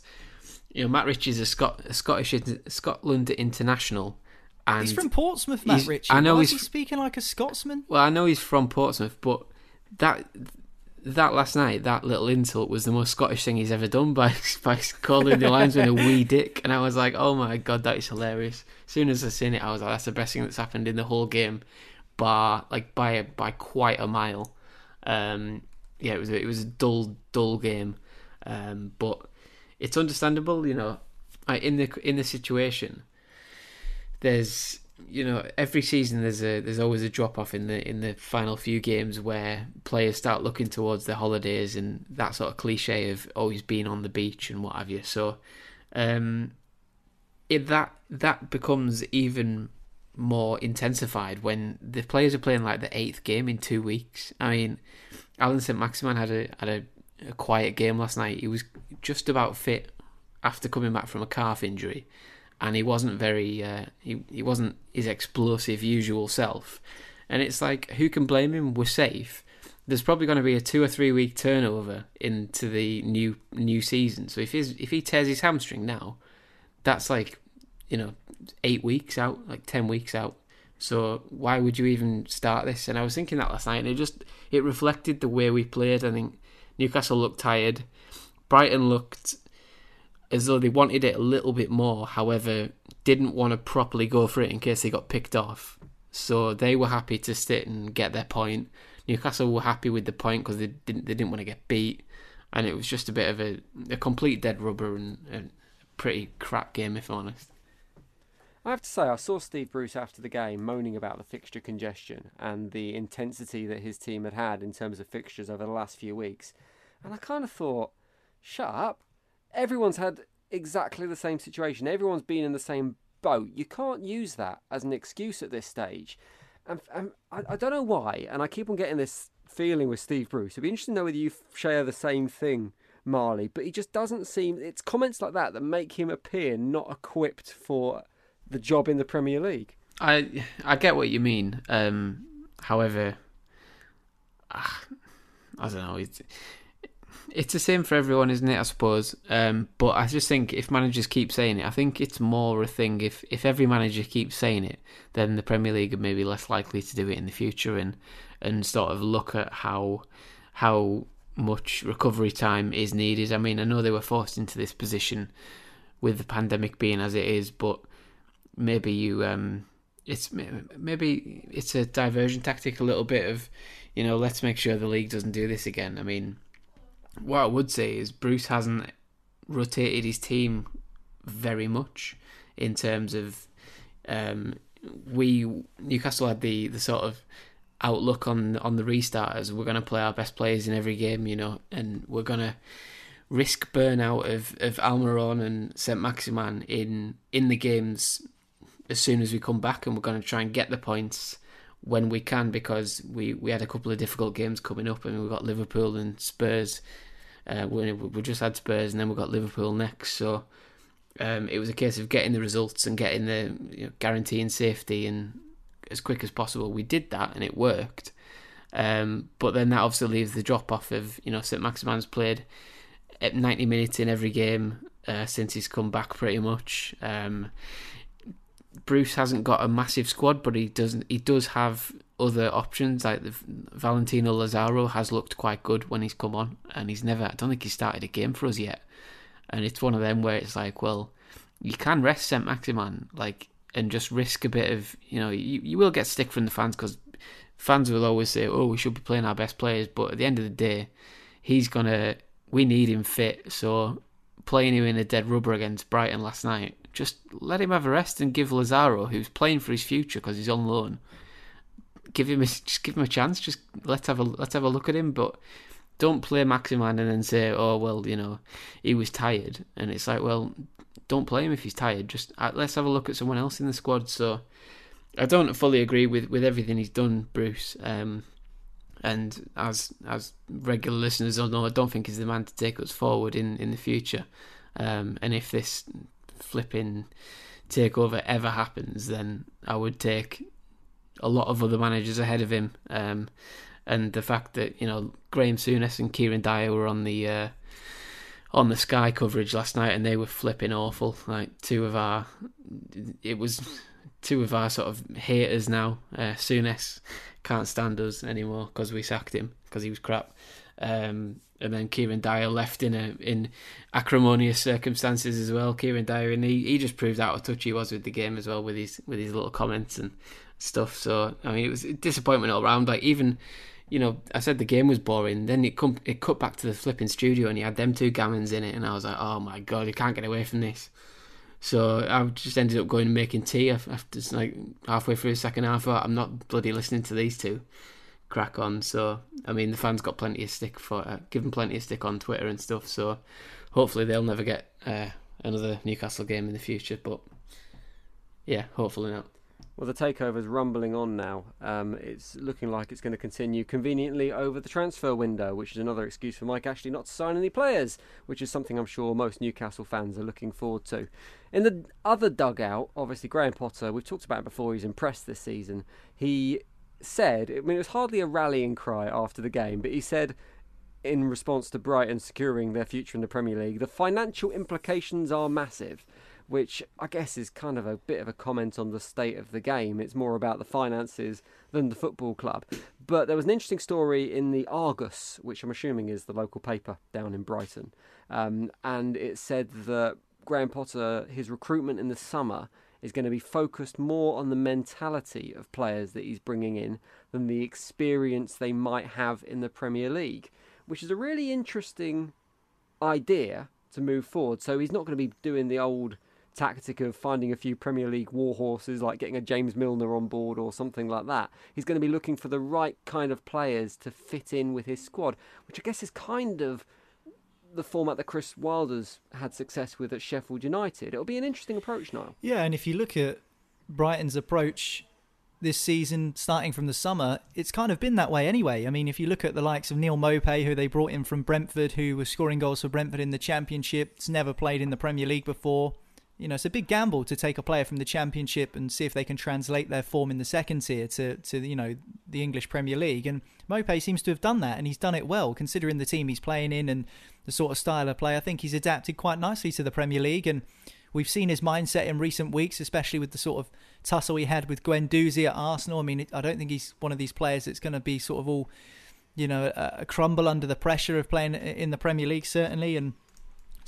you know Matt Ritchie's a, Scot- a Scottish Scotland international. And he's from Portsmouth, Matt Ritchie. I know Why he's he speaking like a Scotsman. Well, I know he's from Portsmouth, but that that last night, that little insult was the most Scottish thing he's ever done by by calling the linesman a wee dick, and I was like, oh my god, that is hilarious. As soon as I seen it, I was like, that's the best thing that's happened in the whole game, bar like by by quite a mile. Um, yeah, it was it was a dull dull game, um, but it's understandable, you know, in the in the situation. There's you know, every season there's a there's always a drop off in the in the final few games where players start looking towards their holidays and that sort of cliche of always being on the beach and what have you. So, um, it that that becomes even more intensified when the players are playing like the eighth game in two weeks. I mean, Alan Saint-Maximin had a had a, a quiet game last night. He was just about fit after coming back from a calf injury and he wasn't very uh, he he wasn't his explosive usual self. And it's like who can blame him? We're safe. There's probably going to be a two or three week turnover into the new new season. So if he's if he tears his hamstring now, that's like you know eight weeks out, like ten weeks out. So why would you even start this? And I was thinking that last night, and it just it reflected the way we played. I think Newcastle looked tired. Brighton looked as though they wanted it a little bit more, however, didn't want to properly go for it in case they got picked off. So they were happy to sit and get their point. Newcastle were happy with the point because they didn't they didn't want to get beat, and it was just a bit of a, a complete dead rubber and a pretty crap game, if I'm honest. I have to say, I saw Steve Bruce after the game moaning about the fixture congestion and the intensity that his team had had in terms of fixtures over the last few weeks, and I kind of thought, shut up everyone's had exactly the same situation. Everyone's been in the same boat. You can't use that as an excuse at this stage. And, and I, I, don't know why, and I keep on getting this feeling with Steve Bruce. It'd be interesting to know whether you share the same thing, Marley, but he just doesn't seem. It's comments like that that make him appear not equipped for the job in the Premier League. I I get what you mean. Um, however, I don't know. It's, it's the same for everyone, isn't it? I suppose. Um, but I just think if managers keep saying it, I think it's more a thing. If if every manager keeps saying it, then the Premier League are maybe less likely to do it in the future, and and sort of look at how how much recovery time is needed. I mean, I know they were forced into this position with the pandemic being as it is, but maybe you um, it's maybe it's a diversion tactic, a little bit of you know, let's make sure the league doesn't do this again. I mean what I would say is Bruce hasn't rotated his team very much in terms of um, we Newcastle had the the sort of outlook on on the restarters. We're going to play our best players in every game, you know, and we're going to risk burnout of of Almiron and Saint-Maximin in in the games as soon as we come back, and we're going to try and get the points when we can because we, we had a couple of difficult games coming up. I mean, we've got Liverpool and Spurs. Uh, we, we just had Spurs and then we've got Liverpool next. So um, it was a case of getting the results and getting the you know, guaranteeing safety and as quick as possible. We did that and it worked. Um, but then that obviously leaves the drop off of, you know, Saint-Maximin's played at 90 minutes in every game uh, since he's come back pretty much. Um, Bruce hasn't got a massive squad, but he doesn't. He does have other options. Like the, Valentino Lazaro has looked quite good when he's come on, and he's never. I don't think he started a game for us yet. And it's one of them where it's like, well, you can rest Saint-Maximin, like, and just risk a bit of, you know, you you will get stick from the fans because fans will always say, oh, we should be playing our best players, but at the end of the day, he's gonna. We need him fit, so playing him in a dead rubber against Brighton last night just let him have a rest and give Lazaro, who's playing for his future because he's on loan, give him a, just give him a chance. Just let's have a let's have a look at him, but don't play Maximin and then say, oh well, you know, he was tired, and it's like, well, don't play him if he's tired. Just uh, let's have a look at someone else in the squad. So I don't fully agree with with everything he's done, Bruce. Um, and as as regular listeners will know, I don't think he's the man to take us forward in in the future. Um, and if this flipping takeover ever happens, then I would take a lot of other managers ahead of him. Um, and the fact that you know Graham Souness and Kieran Dyer were on the uh, on the Sky coverage last night, and they were flipping awful. Like two of our, it was two of our sort of haters now. Uh, Souness can't stand us anymore because we sacked him because he was crap. Um, and then Kieran Dyer left in a in acrimonious circumstances as well. Kieran Dyer, and he, he just proved how touch he was with the game as well with his with his little comments and stuff. So I mean, it was disappointment all round. Like even you know, I said the game was boring. Then it come it cut back to the flipping studio, and he had them two gammons in it, and I was like, oh my god, you can't get away from this. So I just ended up going and making tea after like halfway through the second half. I'm not bloody listening to these two crack on. So I mean, the fans got plenty of stick for uh, given plenty of stick on Twitter and stuff. So hopefully they'll never get uh, another Newcastle game in the future. But yeah, hopefully not. Well, the takeover's rumbling on now. Um, it's looking like it's going to continue conveniently over the transfer window, which is another excuse for Mike Ashley not to sign any players, which is something I'm sure most Newcastle fans are looking forward to. In the other dugout, obviously Graham Potter, we've talked about before, he's impressed this season. He said, I mean, it was hardly a rallying cry after the game, but he said, in response to Brighton securing their future in the Premier League, the financial implications are massive which I guess is kind of a bit of a comment on the state of the game. It's more about the finances than the football club. But there was an interesting story in the Argus, which I'm assuming is the local paper down in Brighton, um, and it said that Graham Potter, his recruitment in the summer is going to be focused more on the mentality of players that he's bringing in than the experience they might have in the Premier League, which is a really interesting idea to move forward. So he's not going to be doing the old tactic of finding a few Premier League war horses, like getting a James Milner on board or something like that. He's going to be looking for the right kind of players to fit in with his squad, which I guess is kind of the format that Chris Wilder's had success with at Sheffield United. It'll be an interesting approach now. Yeah, and if you look at Brighton's approach this season, starting from the summer, it's kind of been that way anyway. I mean, if you look at the likes of Neal Maupay, who they brought in from Brentford, who was scoring goals for Brentford in the Championship, it's never played in the Premier League before. You know, it's a big gamble to take a player from the Championship and see if they can translate their form in the second tier to, to you know, the English Premier League. And Maupay seems to have done that, and he's done it well, considering the team he's playing in and the sort of style of play. I think he's adapted quite nicely to the Premier League, and we've seen his mindset in recent weeks, especially with the sort of tussle he had with Guendouzi at Arsenal. I mean, I don't think he's one of these players that's going to be sort of all, you know, a crumble under the pressure of playing in the Premier League, certainly, and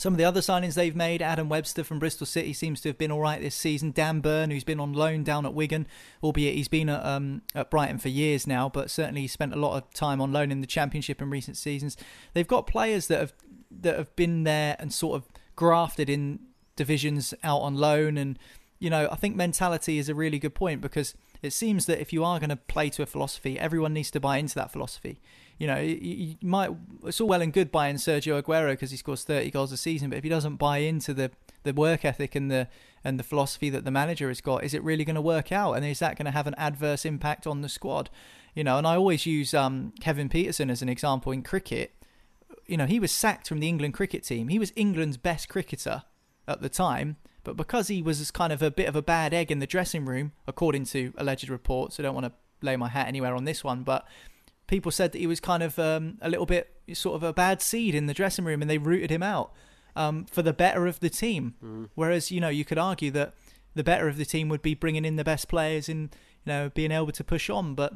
some of the other signings they've made, Adam Webster from Bristol City seems to have been all right this season. Dan Burn, who's been on loan down at Wigan, albeit he's been at, um, at Brighton for years now, but certainly spent a lot of time on loan in the Championship in recent seasons. They've got players that have that have been there and sort of grafted in divisions out on loan, and you know I think mentality is a really good point because it seems that if you are going to play to a philosophy, everyone needs to buy into that philosophy you know, you, might. It's all well and good buying Sergio Aguero because he scores 30 goals a season, but if he doesn't buy into the the work ethic and the and the philosophy that the manager has got, is it really going to work out? And is that going to have an adverse impact on the squad? You know, and I always use um, Kevin Pietersen as an example in cricket. You know, he was sacked from the England cricket team. He was England's best cricketer at the time, but because he was kind of a bit of a bad egg in the dressing room, according to alleged reports, I don't want to lay my hat anywhere on this one, but people said that he was kind of um, a little bit sort of a bad seed in the dressing room, and they rooted him out um, for the better of the team. Mm. Whereas you know you could argue that the better of the team would be bringing in the best players and you know being able to push on, but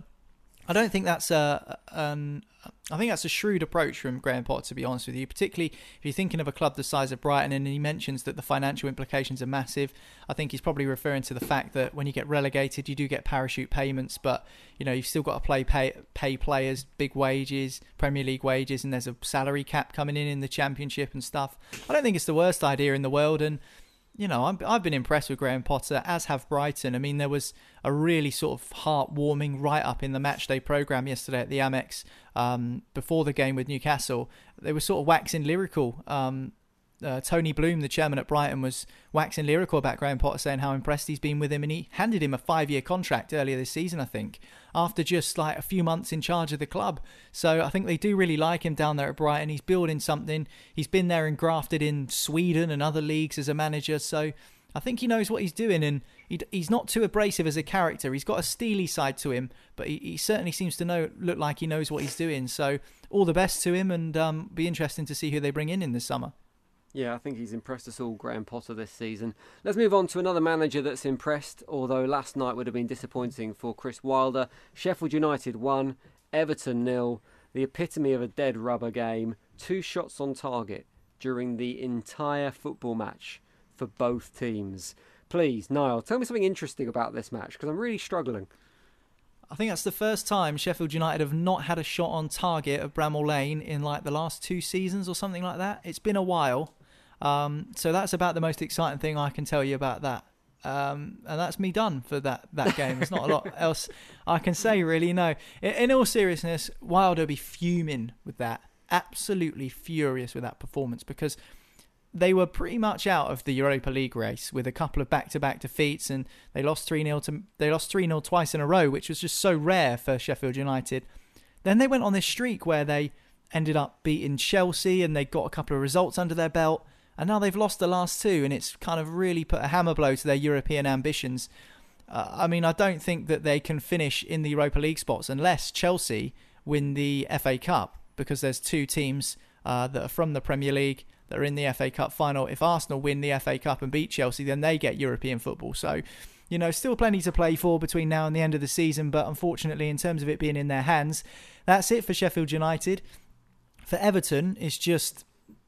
I don't think that's a an I think that's a shrewd approach from Graham Potter, to be honest with you. Particularly if you're thinking of a club the size of Brighton, and he mentions that the financial implications are massive. I think he's probably referring to the fact that when you get relegated, you do get parachute payments, but you know you've still got to play pay pay players big wages, Premier League wages, and there's a salary cap coming in in the Championship and stuff. I don't think it's the worst idea in the world, and you know, i have been impressed with Graham Potter, as have Brighton. I mean, there was a really sort of heartwarming write up in the matchday programme yesterday at the Amex um, before the game with Newcastle. They were sort of waxing lyrical um, uh, Tony Bloom, the chairman at Brighton, was waxing lyrical about Graham Potter, saying how impressed he's been with him, and he handed him a five-year contract earlier this season, I think, after just like a few months in charge of the club. So I think they do really like him down there at Brighton. He's building something. He's been there and grafted in Sweden and other leagues as a manager, so I think he knows what he's doing, and he, he's not too abrasive as a character. He's got a steely side to him, but he, he certainly seems to know look like he knows what he's doing. So all the best to him, and um, be interesting to see who they bring in in the summer. Yeah, I think he's impressed us all, Graham Potter, this season. Let's move on to another manager that's impressed, although last night would have been disappointing for Chris Wilder. Sheffield United won, Everton nil, the epitome of a dead rubber game, two shots on target during the entire football match for both teams. Please, Niall, tell me something interesting about this match because I'm really struggling. I think that's the first time Sheffield United have not had a shot on target at Bramall Lane in like the last two seasons or something like that. It's been a while. Um, so that's about the most exciting thing I can tell you about that. Um, and that's me done for that, that game. There's not a lot else I can say, really. No. In, in all seriousness, Wilder will be fuming with that. Absolutely furious with that performance because they were pretty much out of the Europa League race with a couple of back-to-back defeats, and they lost three 0 to they lost three 0 twice in a row, which was just so rare for Sheffield United. Then they went on this streak where they ended up beating Chelsea, and they got a couple of results under their belt, and now they've lost the last two, and it's kind of really put a hammer blow to their European ambitions. Uh, I mean, I don't think that they can finish in the Europa League spots unless Chelsea win the FA Cup, because there's two teams uh, that are from the Premier League that are in the FA Cup final. If Arsenal win the FA Cup and beat Chelsea, then they get European football. So, you know, still plenty to play for between now and the end of the season. But unfortunately, in terms of it being in their hands, that's it for Sheffield United. For Everton, it's just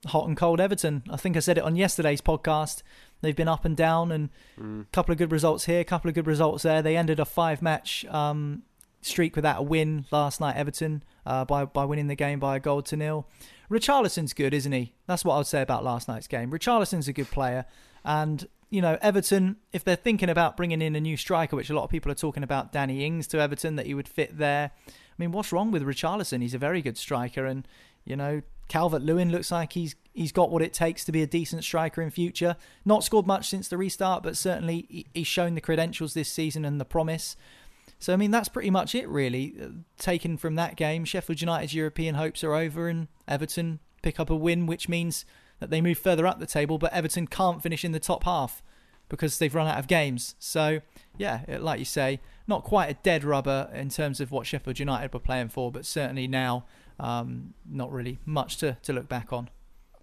hot and cold Everton. I think I said it on yesterday's podcast. They've been up and down, and a mm. couple of good results here, a couple of good results there. They ended a five-match um, streak without a win last night. Everton uh, by by winning the game by a goal to nil. Richarlison's good, isn't he? That's what I would say about last night's game. Richarlison's a good player, and you know Everton, if they're thinking about bringing in a new striker, which a lot of people are talking about, Danny Ings to Everton, that he would fit there. I mean, what's wrong with Richarlison? He's a very good striker, and you know Calvert Lewin looks like he's he's got what it takes to be a decent striker in future. Not scored much since the restart, but certainly he's shown the credentials this season and the promise. So I mean that's pretty much it really. Uh, taken from that game, Sheffield United's European hopes are over, and Everton pick up a win, which means that they move further up the table. But Everton can't finish in the top half because they've run out of games. So yeah, like you say, not quite a dead rubber in terms of what Sheffield United were playing for, but certainly now um, not really much to, to look back on.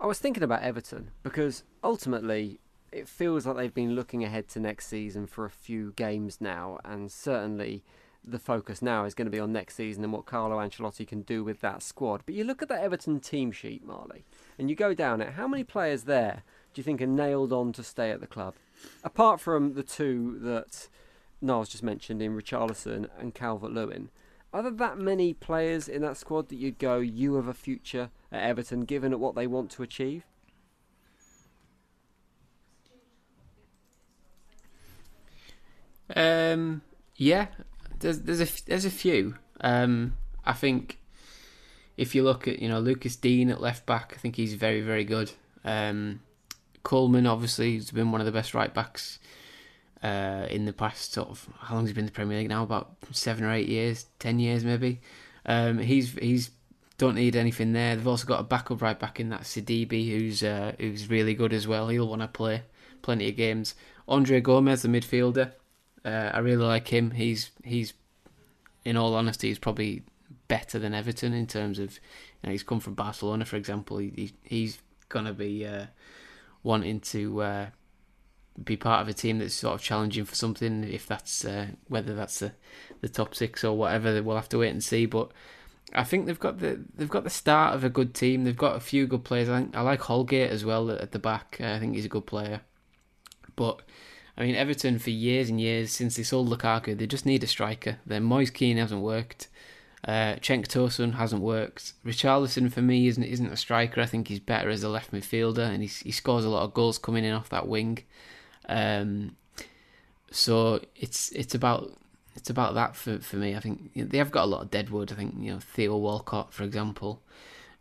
I was thinking about Everton because ultimately it feels like they've been looking ahead to next season for a few games now, and certainly the focus now is going to be on next season and what Carlo Ancelotti can do with that squad. But you look at that Everton team sheet, Marley, and you go down it. How many players there do you think are nailed on to stay at the club? Apart from the two that Niall's just mentioned in Richarlison and Calvert Lewin, are there that many players in that squad that you'd go, you have a future at Everton, given at what they want to achieve? Um, yeah, there's there's a there's a few. Um, I think if you look at you know Lucas Digne at left back, I think he's very very good. Um, Coleman obviously has been one of the best right backs uh, in the past sort of how long has he been in the Premier League now? About seven or eight years, ten years maybe. Um, he's he's don't need anything there. They've also got a backup right back in that Sidibe, who's uh, who's really good as well. He'll want to play plenty of games. Andre Gomes, the midfielder, uh, I really like him. He's he's in all honesty, he's probably better than Everton in terms of you know, he's come from Barcelona, for example. He, he he's gonna be uh, wanting to uh, be part of a team that's sort of challenging for something. If that's uh, whether that's the, the top six or whatever, we'll have to wait and see. But I think they've got the they've got the start of a good team. They've got a few good players. I think I like Holgate as well at the back. I think he's a good player. But I mean, Everton for years and years since they sold Lukaku, they just need a striker. Then Moise Kean hasn't worked. Uh, Cenk Tosun hasn't worked. Richarlison for me isn't isn't a striker. I think he's better as a left midfielder, and he he scores a lot of goals coming in off that wing. Um, so it's it's about it's about that for, for me. I think you know, they have got a lot of deadwood. I think you know Theo Walcott, for example,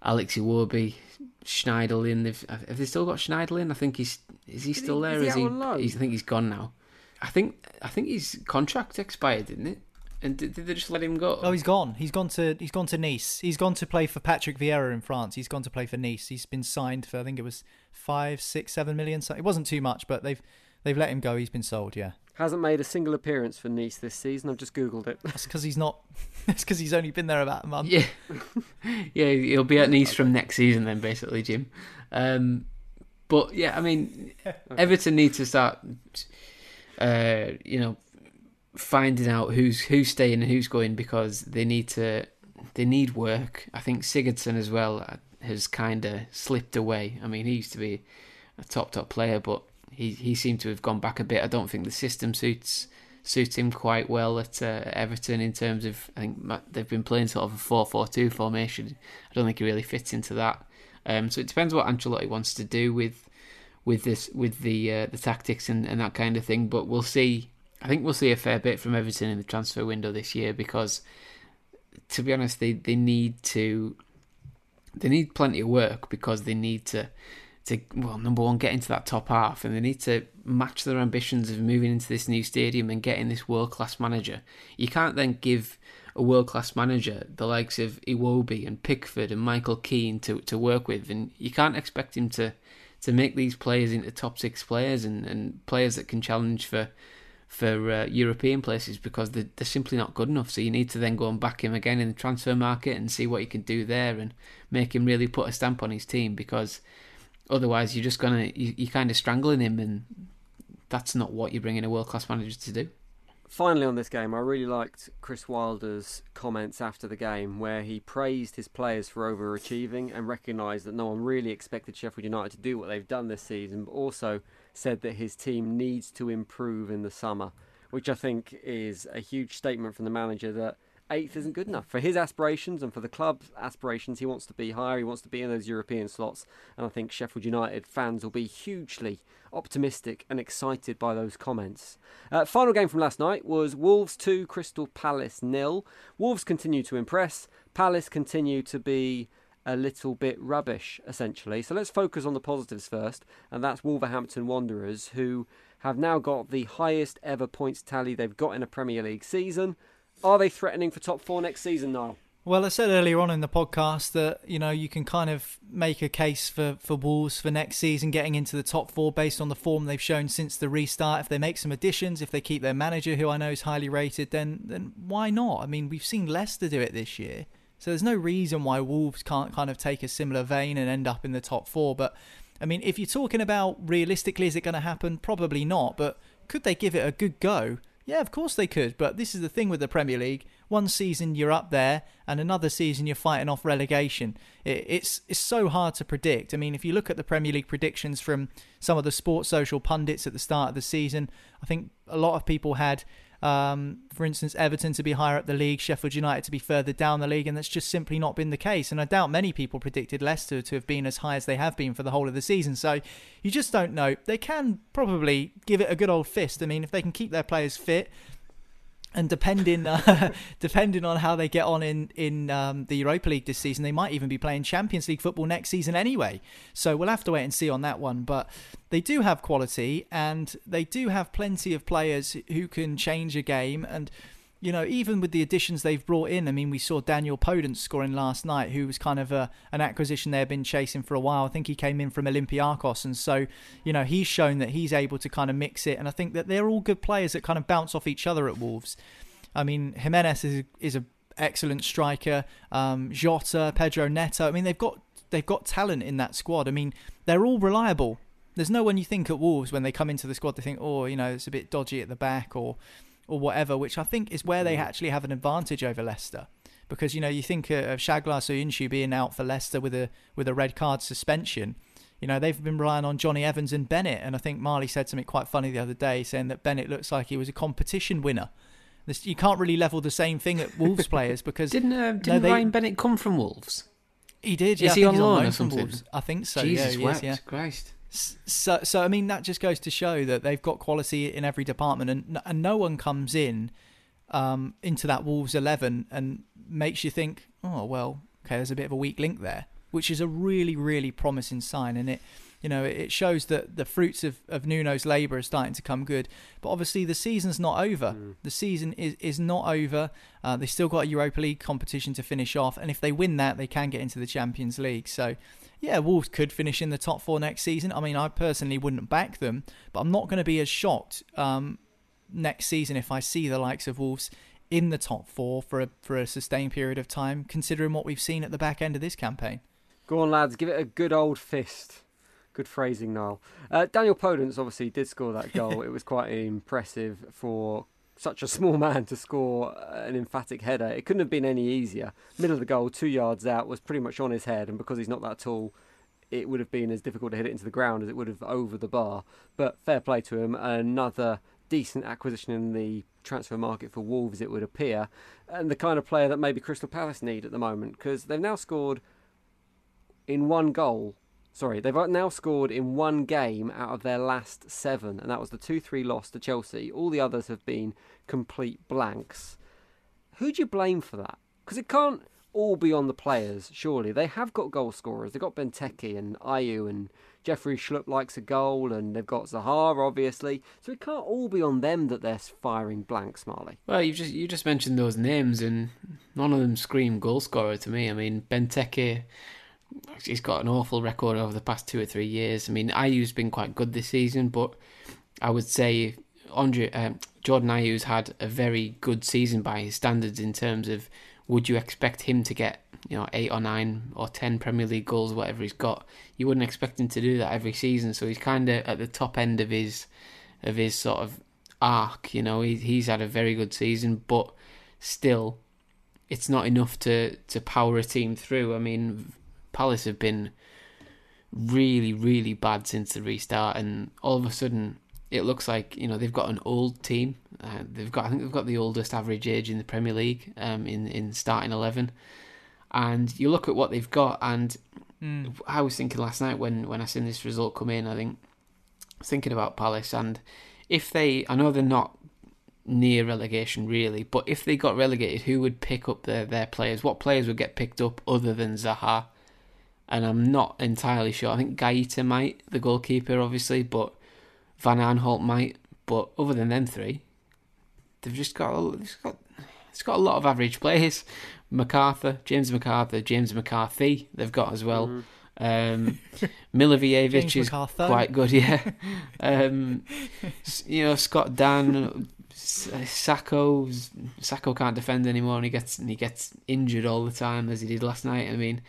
Alex Iwobi, Schneiderlin. They've have they still got Schneiderlin? I think he's is he still he, there? Is, is he? He's, I think he's gone now. I think I think his contract expired, didn't it? And did, did, they just let him go? Oh, he's gone. He's gone to he's gone to Nice. He's gone to play for Patrick Vieira in France. He's gone to play for Nice. He's been signed for I think it was five, six, seven million. So it wasn't too much, but they've They've let him go. He's been sold. Yeah. Hasn't made a single appearance for Nice this season. I've just googled it. That's because he's not. That's because he's only been there about a month. Yeah. yeah, he'll be at Nice from next season then, basically, Jim. Um, but yeah, I mean, okay. Everton need to start. Uh, you know, finding out who's who's staying and who's going because they need to. They need work. I think Sigurdsson as well has kind of slipped away. I mean, he used to be a top top player, but he he seemed to have gone back a bit. I don't think the system suits suits him quite well at uh, Everton in terms of I think they've been playing sort of a 4-4-2 formation. I don't think he really fits into that. Um, so it depends what Ancelotti wants to do with with this with the uh, the tactics and, and that kind of thing. But we'll see. I think we'll see a fair bit from Everton in the transfer window this year because, to be honest, they, they need to they need plenty of work because they need to to well number one get into that top half and they need to match their ambitions of moving into this new stadium and getting this world class manager. You can't then give a world class manager the likes of Iwobi and Pickford and Michael Keane to, to work with and you can't expect him to to make these players into top six players and, and players that can challenge for for uh, European places because they're, they're simply not good enough. So you need to then go and back him again in the transfer market and see what you can do there and make him really put a stamp on his team because otherwise you're just gonna you, you're kind of strangling him and that's not what you're bringing a world class manager to do. Finally, on this game, I really liked Chris Wilder's comments after the game, where he praised his players for overachieving and recognised that no one really expected Sheffield United to do what they've done this season, but also said that his team needs to improve in the summer, which I think is a huge statement from the manager that eighth isn't good enough for his aspirations and for the club's aspirations. He wants to be higher. He wants to be in those European slots, and I think Sheffield United fans will be hugely optimistic and excited by those comments. Uh, final game from last night was Wolves two, Crystal Palace nil. Wolves continue to impress. Palace continue to be a little bit rubbish, essentially. So let's focus on the positives first, and that's Wolverhampton Wanderers, who have now got the highest ever points tally they've got in a Premier League season. Are they threatening for top four next season, Niall? Well, I said earlier on in the podcast that you know you can kind of make a case for for Wolves for next season getting into the top four based on the form they've shown since the restart. If they make some additions, if they keep their manager, who I know is highly rated, then then why not? I mean, we've seen Leicester do it this year. So there's no reason why Wolves can't kind of take a similar vein and end up in the top four. But I mean, if you're talking about realistically, is it going to happen? Probably not. But could they give it a good go? Yeah, of course they could. But this is the thing with the Premier League: one season you're up there, and another season you're fighting off relegation. It, it's it's so hard to predict. I mean, if you look at the Premier League predictions from some of the sports social pundits at the start of the season, I think a lot of people had um, for instance, Everton to be higher up the league, Sheffield United to be further down the league, and that's just simply not been the case. And I doubt many people predicted Leicester to have been as high as they have been for the whole of the season. So you just don't know. They can probably give it a good old fist. I mean, if they can keep their players fit, and depending uh, depending on how they get on in in um, the Europa League this season, they might even be playing Champions League football next season anyway. So we'll have to wait and see on that one. But they do have quality, and they do have plenty of players who can change a game and you know, even with the additions they've brought in, I mean, we saw Daniel Podence scoring last night, who was kind of a, an acquisition they've been chasing for a while. I think he came in from Olympiacos, and so, you know, he's shown that he's able to kind of mix it. And I think that they're all good players that kind of bounce off each other at Wolves. I mean, Jimenez is is an excellent striker. Um, Jota, Pedro Neto. I mean, they've got they've got talent in that squad. I mean, they're all reliable. There's no one you think at Wolves when they come into the squad they think, oh, you know, it's a bit dodgy at the back or or whatever, which I think is where they mm. actually have an advantage over Leicester. Because you know you think of Caglar Soyuncu being out for Leicester with a with a red card suspension. You know they've been relying on Jonny Evans and Bennett, and I think Marley said something quite funny the other day, saying that Bennett looks like he was a competition winner. This, you can't really level the same thing at Wolves players because didn't uh, didn't no, they, Ryan Bennett come from Wolves? He did. Yeah, is he on loan or something? I think so. Jesus yeah, is, yeah. Christ. So, so I mean, that just goes to show that they've got quality in every department, and and no one comes in um, into that Wolves eleven and makes you think, oh well, okay, there's a bit of a weak link there, which is a really, really promising sign, and it you know, it shows that the fruits of, of Nuno's labour are starting to come good. But obviously, the season's not over. Mm. The season is, is not over. Uh, they've still got a Europa League competition to finish off. And if they win that, they can get into the Champions League. So, yeah, Wolves could finish in the top four next season. I mean, I personally wouldn't back them, but I'm not going to be as shocked um, next season if I see the likes of Wolves in the top four for a, for a sustained period of time, considering what we've seen at the back end of this campaign. Go on, lads, give it a good old fist. Good phrasing, Niall. Uh, Daniel Podence obviously did score that goal. it was quite impressive for such a small man to score an emphatic header. It couldn't have been any easier. Middle of the goal, two yards out, was pretty much on his head, and because he's not that tall, it would have been as difficult to hit it into the ground as it would have over the bar. But fair play to him. Another decent acquisition in the transfer market for Wolves, it would appear, and the kind of player that maybe Crystal Palace need at the moment because they've now scored in one goal. Sorry, they've uh, now scored in one game out of their last seven, and that was the 2 3 loss to Chelsea. All the others have been complete blanks. Who do you blame for that? Because it can't all be on the players, surely. They have got goal scorers. They've got Benteke and Ayew and Jeffrey Schlupp likes a goal, and they've got Zaha, obviously. So it can't all be on them that they're firing blanks, Marley. Well, you just you just mentioned those names, and none of them scream goal scorer to me. I mean, Benteke, he's got an awful record over the past two or three years. I mean, Ayew's been quite good this season, but I would say Andre um, Jordan Ayew's had a very good season by his standards in terms of would you expect him to get you know eight or nine or ten Premier League goals, whatever he's got? You wouldn't expect him to do that every season. So he's kind of at the top end of his of his sort of arc. You know, he, he's had a very good season, but still, it's not enough to to power a team through. I mean, Palace have been really, really bad since the restart, and all of a sudden, it looks like you know they've got an old team. Uh, they've got I think they've got the oldest average age in the Premier League um, in in starting eleven, and you look at what they've got. And Mm. I was thinking last night when when I seen this result come in, I think thinking about Palace and if they, I know they're not near relegation really, but if they got relegated, who would pick up their their players? What players would get picked up other than Zaha? And I'm not entirely sure. I think Guaita might, the goalkeeper, obviously, but Van Aanholt might. But other than them three, they've just got a, they've got it's got a lot of average players. McArthur, James McArthur, James McCarthy, they've got as well. Um, Milivojevic is McArthur. quite good, yeah. Um, you know, Scott Dann, Sakho, Sakho can't defend anymore, and he gets and he gets injured all the time as he did last night. I mean,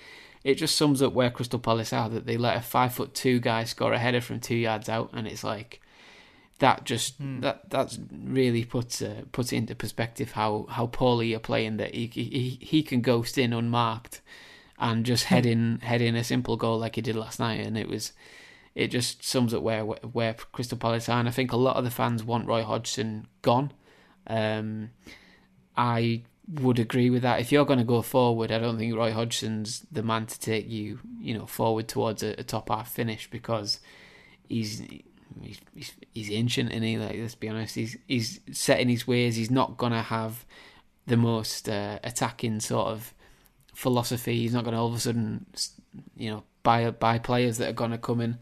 it just sums up where Crystal Palace are that they let a five foot two guy score a header from two yards out, and it's like that just that that's really puts uh, puts it into perspective how how poorly you're playing that he he he can ghost in unmarked and just head in head in a simple goal like he did last night, and it was it just sums up where where Crystal Palace are, and I think a lot of the fans want Roy Hodgson gone. Um, I would agree with that. If you're going to go forward, I don't think Roy Hodgson's the man to take you, you know, forward towards a, a top half finish because he's he's he's, ancient and he like let's be honest, he's he's set in his ways. He's not going to have the most uh, attacking sort of philosophy. He's not going to all of a sudden, you know, buy buy players that are going to come and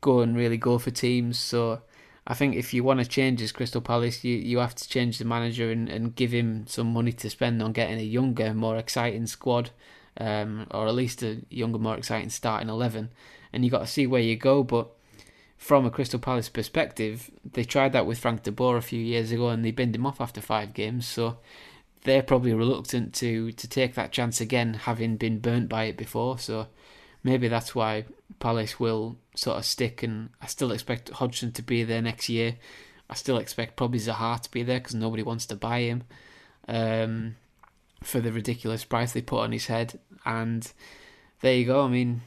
go and really go for teams. So I think if you want to change as Crystal Palace, you, you have to change the manager and, and give him some money to spend on getting a younger, more exciting squad, um, or at least a younger, more exciting starting eleven. And you've got to see where you go. But from a Crystal Palace perspective, they tried that with Frank de Boer a few years ago, and they binned him off after five games. So they're probably reluctant to to take that chance again, having been burnt by it before. So maybe that's why Palace will sort of stick, and I still expect Hodgson to be there next year. I still expect probably Zaha to be there because nobody wants to buy him um, for the ridiculous price they put on his head. And there you go. I mean,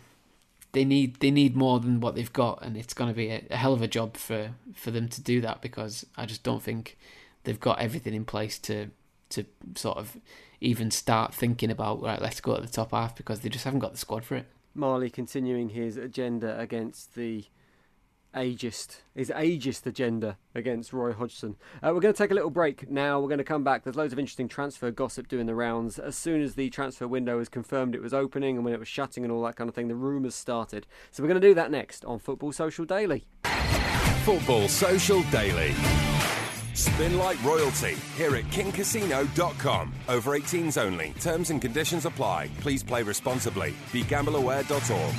they need they need more than what they've got, and it's going to be a, a hell of a job for for them to do that because I just don't think they've got everything in place to to sort of even start thinking about right. Let's go to the top half because they just haven't got the squad for it. Marley continuing his agenda against the ageist, his ageist agenda against Roy Hodgson. Uh, we're going to take a little break now. We're going to come back. There's loads of interesting transfer gossip doing the rounds. As soon as the transfer window was confirmed it was opening and when it was shutting and all that kind of thing, the rumours started. So we're going to do that next on Football Social Daily. Football Social Daily. Spin like royalty here at kingcasino.com. Over 18s only. Terms and conditions apply. Please play responsibly. BeGambleAware.org.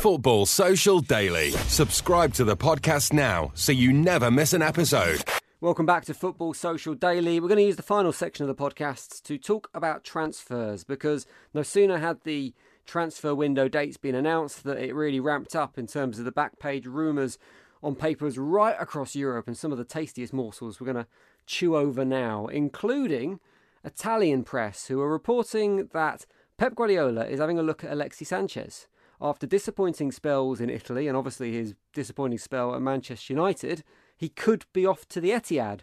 Football Social Daily. Subscribe to the podcast now so you never miss an episode. Welcome back to Football Social Daily. We're going to use the final section of the podcast to talk about transfers because no sooner had the transfer window dates been announced that it really ramped up in terms of the back page rumours on papers right across Europe and some of the tastiest morsels we're going to chew over now, including Italian press who are reporting that Pep Guardiola is having a look at Alexis Sanchez. After disappointing spells in Italy and obviously his disappointing spell at Manchester United, he could be off to the Etihad,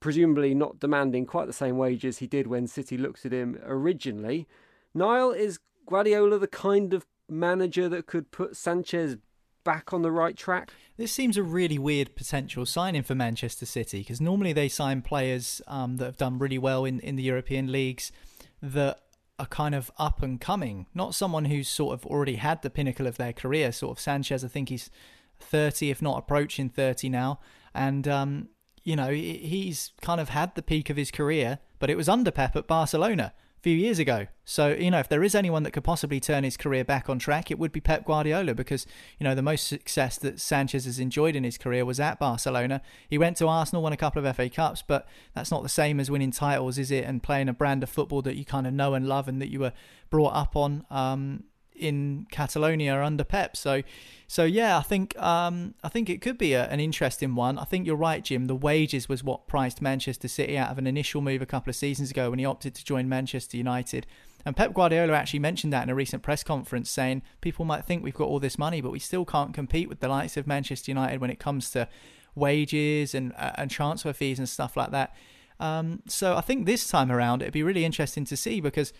presumably not demanding quite the same wages he did when City looked at him originally. Niall, is Guardiola the kind of manager that could put Sanchez back on the right track? This seems a really weird potential signing for Manchester City because normally they sign players um, that have done really well in, in the European leagues that are kind of up and coming, not someone who's sort of already had the pinnacle of their career. Sort of Sanchez, I think he's 30, if not approaching 30 now. And, um, you know, he's kind of had the peak of his career, but it was under Pep at Barcelona few years ago. So, you know, if there is anyone that could possibly turn his career back on track, it would be Pep Guardiola because, you know, the most success that Sanchez has enjoyed in his career was at Barcelona. He went to Arsenal, won a couple of FA Cups, but that's not the same as winning titles, is it? And playing a brand of football that you kind of know and love and that you were brought up on. Um, in Catalonia under Pep. So, so yeah, I think um, I think it could be a, an interesting one. I think you're right, Jim. The wages was what priced Manchester City out of an initial move a couple of seasons ago when he opted to join Manchester United. And Pep Guardiola actually mentioned that in a recent press conference, saying people might think we've got all this money, but we still can't compete with the likes of Manchester United when it comes to wages and uh, and transfer fees and stuff like that. Um, so I think this time around it'd be really interesting to see because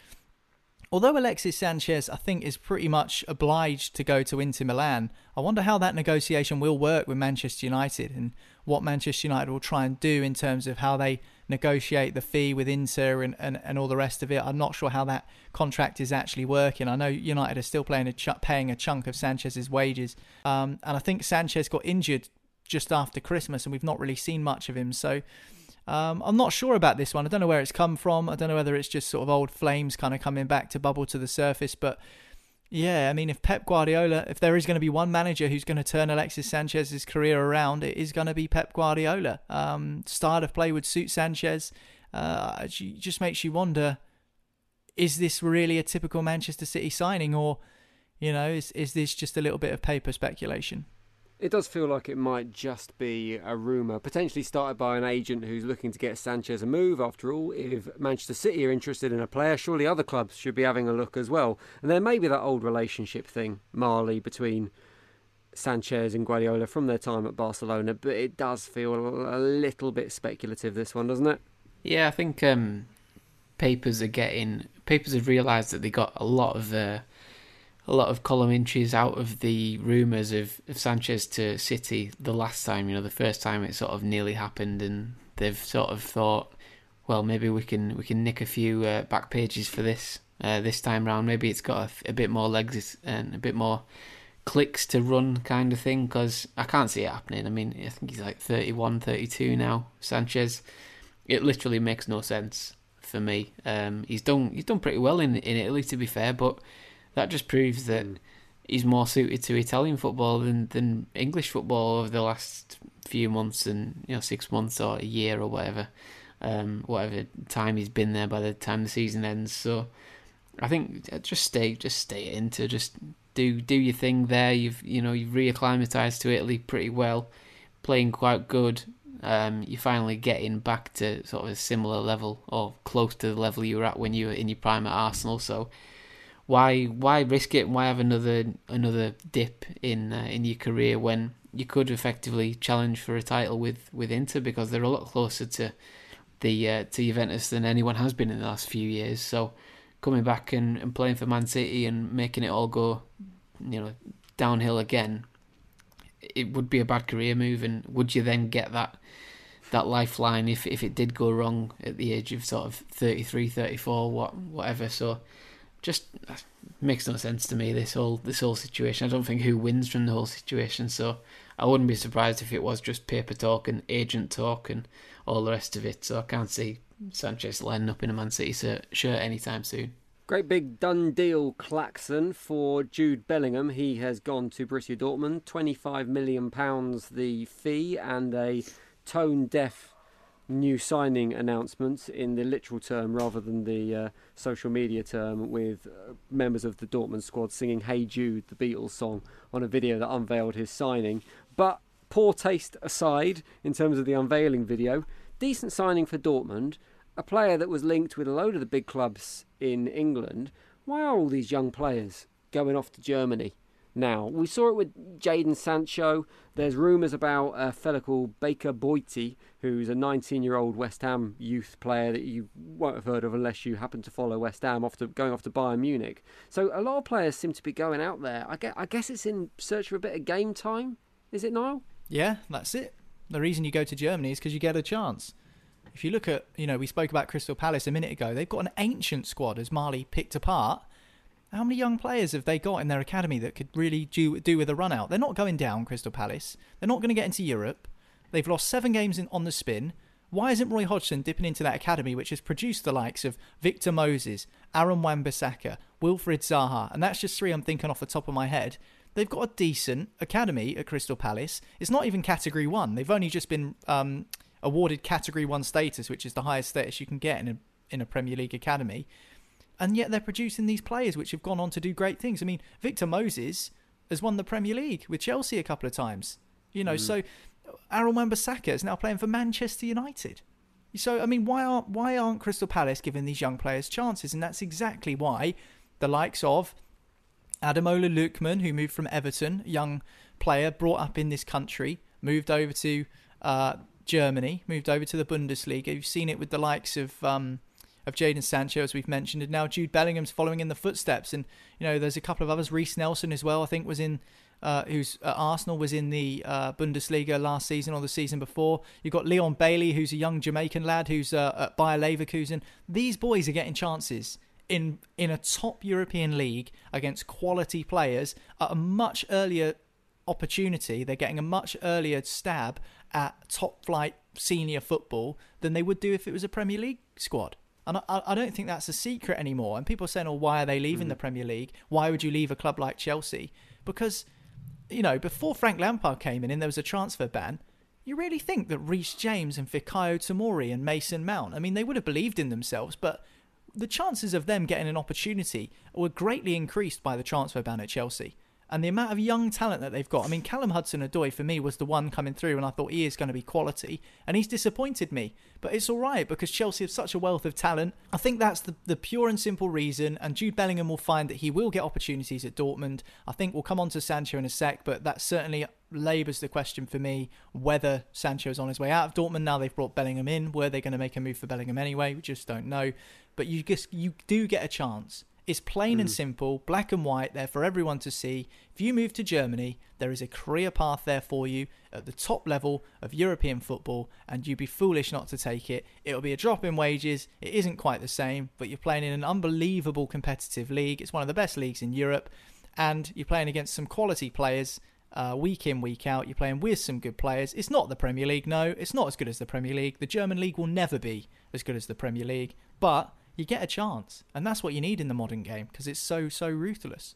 Although Alexis Sanchez, I think, is pretty much obliged to go to Inter Milan, I wonder how that negotiation will work with Manchester United and what Manchester United will try and do in terms of how they negotiate the fee with Inter and, and, and all the rest of it. I'm not sure how that contract is actually working. I know United are still playing a ch- paying a chunk of Sanchez's wages, um, and I think Sanchez got injured just after Christmas, and we've not really seen much of him. So um, I'm not sure about this one. I don't know where it's come from. I don't know whether it's just sort of old flames kind of coming back to bubble to the surface. But yeah, I mean, if Pep Guardiola, if there is going to be one manager who's going to turn Alexis Sanchez's career around, it is going to be Pep Guardiola. Um, style of play would suit Sanchez. Uh, it just makes you wonder: is this really a typical Manchester City signing, or you know, is is this just a little bit of paper speculation? It does feel like it might just be a rumour, potentially started by an agent who's looking to get Sanchez a move. After all, if Manchester City are interested in a player, surely other clubs should be having a look as well. And there may be that old relationship thing, Marley, between Sanchez and Guardiola from their time at Barcelona, but it does feel a little bit speculative, this one, doesn't it? Yeah, I think um, papers are getting. Papers have realised that they got a lot of. Uh, a lot of column inches out of the rumours of, of Sanchez to City the last time, you know, the first time it sort of nearly happened, and they've sort of thought, well, maybe we can we can nick a few uh, back pages for this uh, this time round. Maybe it's got a, a, bit more legs and a bit more clicks to run, kind of thing. Because I can't see it happening. I mean, I think he's like 31, 32 now, Sanchez. It literally makes no sense for me. Um, he's done he's done pretty well in in Italy, to be fair, but that just proves that mm. he's more suited to Italian football than, than English football over the last few months and you know six months or a year or whatever, um, whatever time he's been there by the time the season ends. So I think uh, just stay, just stay into just do do your thing there. You've you know you've reacclimatized to Italy pretty well, playing quite good. Um, you're finally getting back to sort of a similar level or close to the level you were at when you were in your prime at Arsenal. So why why risk it? Why have another another dip in uh, in your career when you could effectively challenge for a title with with Inter because they're a lot closer to the uh, to Juventus than anyone has been in the last few years. So coming back and, and playing for Man City and making it all go, you know, downhill again, it would be a bad career move. And would you then get that that lifeline if if it did go wrong at the age of sort of 33, 34, what whatever? So just makes no sense to me. This whole this whole situation. I don't think who wins from the whole situation. So I wouldn't be surprised if it was just paper talk and agent talk and all the rest of it. So I can't see Sanchez lining up in a Man City shirt anytime soon. Great big done deal klaxon for Jude Bellingham. He has gone to Borussia Dortmund. £25 million the fee and a tone deaf new signing announcements in the literal term rather than the uh, social media term with uh, members of the Dortmund squad singing Hey Jude, the Beatles song, on a video that unveiled his signing. But poor taste aside, in terms of the unveiling video, decent signing for Dortmund, a player that was linked with a load of the big clubs in England. Why are all these young players going off to Germany? Now. We saw it with Jadon Sancho. There's rumours about a fella called Baker Boyti, who's a 19 year old West Ham youth player that you won't have heard of unless you happen to follow West Ham off to, going off to Bayern Munich. So a lot of players seem to be going out there. I guess, I guess it's in search for a bit of game time. Is it, Niall? Yeah, that's it. The reason you go to Germany is because you get a chance. If you look at, you know, we spoke about Crystal Palace a minute ago. They've got an ancient squad, as Marley picked apart. How many young players have they got in their academy that could really do do with a run out? They're not going down, Crystal Palace. They're not going to get into Europe. They've lost seven games in, on the spin. Why isn't Roy Hodgson dipping into that academy, which has produced the likes of Victor Moses, Aaron Wan-Bissaka, Wilfried Zaha, and that's just three I'm thinking off the top of my head. They've got a decent academy at Crystal Palace. It's not even Category One. They've only just been um, awarded Category One status, which is the highest status you can get in a in a Premier League academy and yet they're producing these players which have gone on to do great things. I mean, Victor Moses has won the Premier League with Chelsea a couple of times. You know, mm. so Aaron Wan-Bissaka is now playing for Manchester United. So I mean, why aren't why aren't Crystal Palace giving these young players chances? And that's exactly why the likes of Ademola Lookman, who moved from Everton, young player brought up in this country, moved over to uh, Germany, moved over to the Bundesliga. You've seen it with the likes of um, of Jadon Sancho, as we've mentioned, and now Jude Bellingham's following in the footsteps. And you know, there's a couple of others. Reiss Nelson as well, I think, was in. Uh, who's Arsenal was in the uh, Bundesliga last season or the season before. You've got Leon Bailey, who's a young Jamaican lad who's uh, at Bayer Leverkusen. These boys are getting chances in in a top European league against quality players at a much earlier opportunity. They're getting a much earlier stab at top flight senior football than they would do if it was a Premier League squad. And I, I don't think that's a secret anymore. And people are saying, oh, why are they leaving mm. the Premier League? Why would you leave a club like Chelsea? Because, you know, before Frank Lampard came in and there was a transfer ban, you really think that Reece James and Fikayo Tomori and Mason Mount, I mean, they would have believed in themselves, but the chances of them getting an opportunity were greatly increased by the transfer ban at Chelsea and the amount of young talent that they've got. I mean, Callum Hudson-Odoi for me was the one coming through, and I thought he is going to be quality, and he's disappointed me. But it's all right because Chelsea have such a wealth of talent. I think that's the, the pure and simple reason, and Jude Bellingham will find that he will get opportunities at Dortmund. I think we'll come on to Sancho in a sec, but that certainly labours the question for me whether Sancho is on his way out of Dortmund. Now they've brought Bellingham in. Were they going to make a move for Bellingham anyway? We just don't know. But you just you do get a chance it's plain mm. and simple, black and white, there for everyone to see. If you move to Germany, there is a career path there for you at the top level of European football, and you'd be foolish not to take it. It'll be a drop in wages, it isn't quite the same, but you're playing in an unbelievable competitive league. It's one of the best leagues in Europe, and you're playing against some quality players. Uh, week in, week out, you're playing with some good players. It's not the Premier League, no, it's not as good as the Premier League. The German league will never be as good as the Premier League, but you get a chance, and that's what you need in the modern game because it's so so ruthless.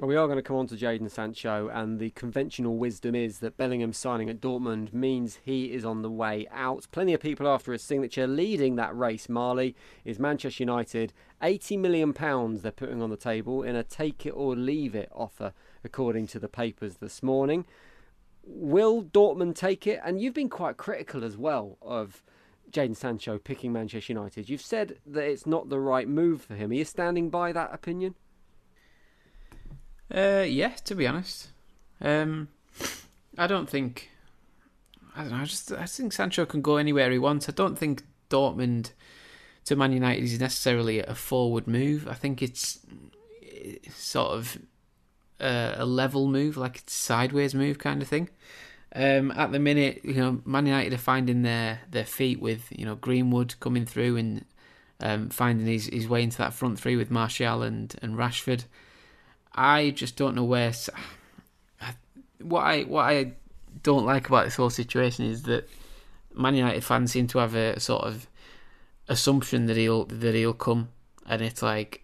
Well, we are going to come on to Jadon Sancho, and the conventional wisdom is that Bellingham signing at Dortmund means he is on the way out. Plenty of people after his signature leading that race. Marley is Manchester United. £80 million they're putting on the table in a take it or leave it offer, according to the papers this morning. Will Dortmund take it? And you've been quite critical as well of Jadon Sancho picking Manchester United. You've said that it's not the right move for him. Are you standing by that opinion? Uh, yeah, to be honest, um, I don't think. I don't know. I just I think Sancho can go anywhere he wants. I don't think Dortmund to Man United is necessarily a forward move. I think it's, it's sort of a, a level move, like it's sideways move kind of thing. Um, at the minute, you know, Man United are finding their, their feet with you know Greenwood coming through and um, finding his, his way into that front three with Martial and, and Rashford. I just don't know where. What I what I don't like about this whole situation is that Man United fans seem to have a sort of assumption that he'll that he'll come, and it's like,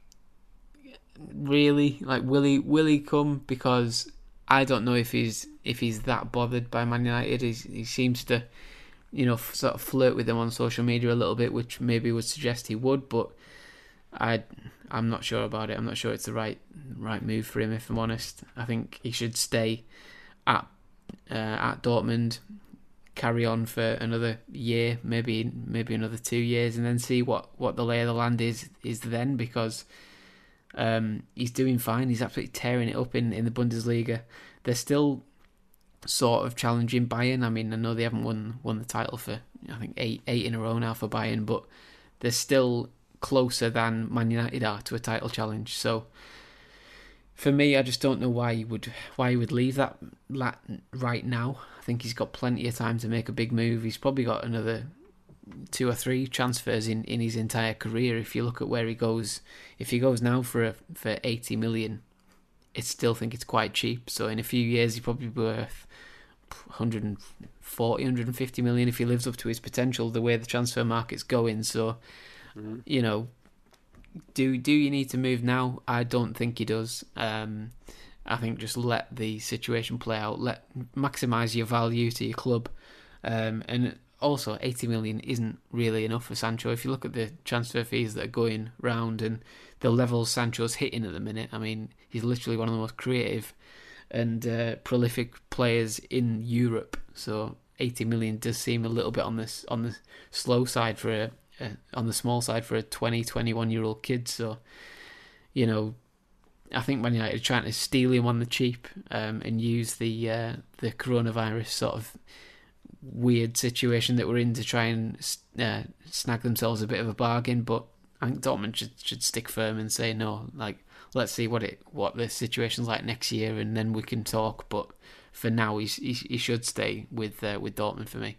really, like will he will he come? Because I don't know if he's if he's that bothered by Man United. He's, he seems to, you know, sort of flirt with them on social media a little bit, which maybe would suggest he would. But I, I'm not sure about it. I'm not sure it's the right right move for him. If I'm honest, I think he should stay at uh, at Dortmund, carry on for another year, maybe maybe another two years, and then see what, what the lay of the land is is then because Um, he's doing fine. He's absolutely tearing it up in, in the Bundesliga. They're still sort of challenging Bayern. I mean, I know they haven't won won the title for I think eight eight in a row now for Bayern, but they're still closer than Man United are to a title challenge. So for me, I just don't know why he would why he would leave that right now. I think he's got plenty of time to make a big move. He's probably got another two or three transfers in, in his entire career. If you look at where he goes, if he goes now for a, for eighty million, I still think it's quite cheap. So in a few years, he's probably worth 140, 150 million if he lives up to his potential. The way the transfer market's going, so mm-hmm. you know, do do you need to move now? I don't think he does. Um, I think just let the situation play out. Let maximize your value to your club, um, and also 80 million isn't really enough for Sancho. If you look at the transfer fees that are going round and the levels Sancho's hitting at the minute, I mean, he's literally one of the most creative and uh, prolific players in Europe. So 80 million does seem a little bit on this on the slow side for a, on the small side for a 20 21 year old kid. So you know, I think Man United are trying to steal him on the cheap um, and use the uh, the coronavirus sort of weird situation that we're in to try and uh, snag themselves a bit of a bargain. But I think Dortmund should should stick firm and say no. Like let's see what it what the situation's like next year, and then we can talk. But for now, he's, he he should stay with uh, with Dortmund for me.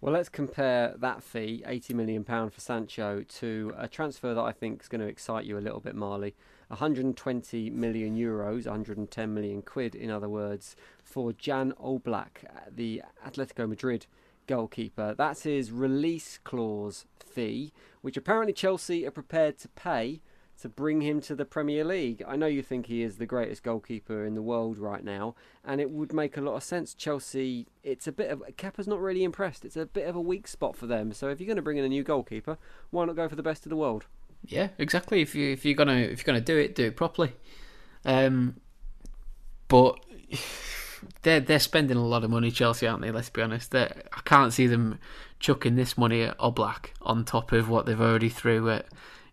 Well, let's compare that fee, eighty million pound for Sancho, to a transfer that I think is going to excite you a little bit, Marley. 120 million euros, 110 million quid, in other words, for Jan Oblak, the Atletico Madrid goalkeeper. That's his release clause fee, which apparently Chelsea are prepared to pay to bring him to the Premier League. I know you think he is the greatest goalkeeper in the world right now, and it would make a lot of sense. Chelsea, it's a bit of Kepa's not really impressed. It's a bit of a weak spot for them. So if you're going to bring in a new goalkeeper, why not go for the best of the world? Yeah, exactly. If you if you're gonna if you're gonna do it, do it properly. Um, but they're they're spending a lot of money, Chelsea, aren't they? Let's be honest. They're, I can't see them chucking this money at Oblak on top of what they've already threw at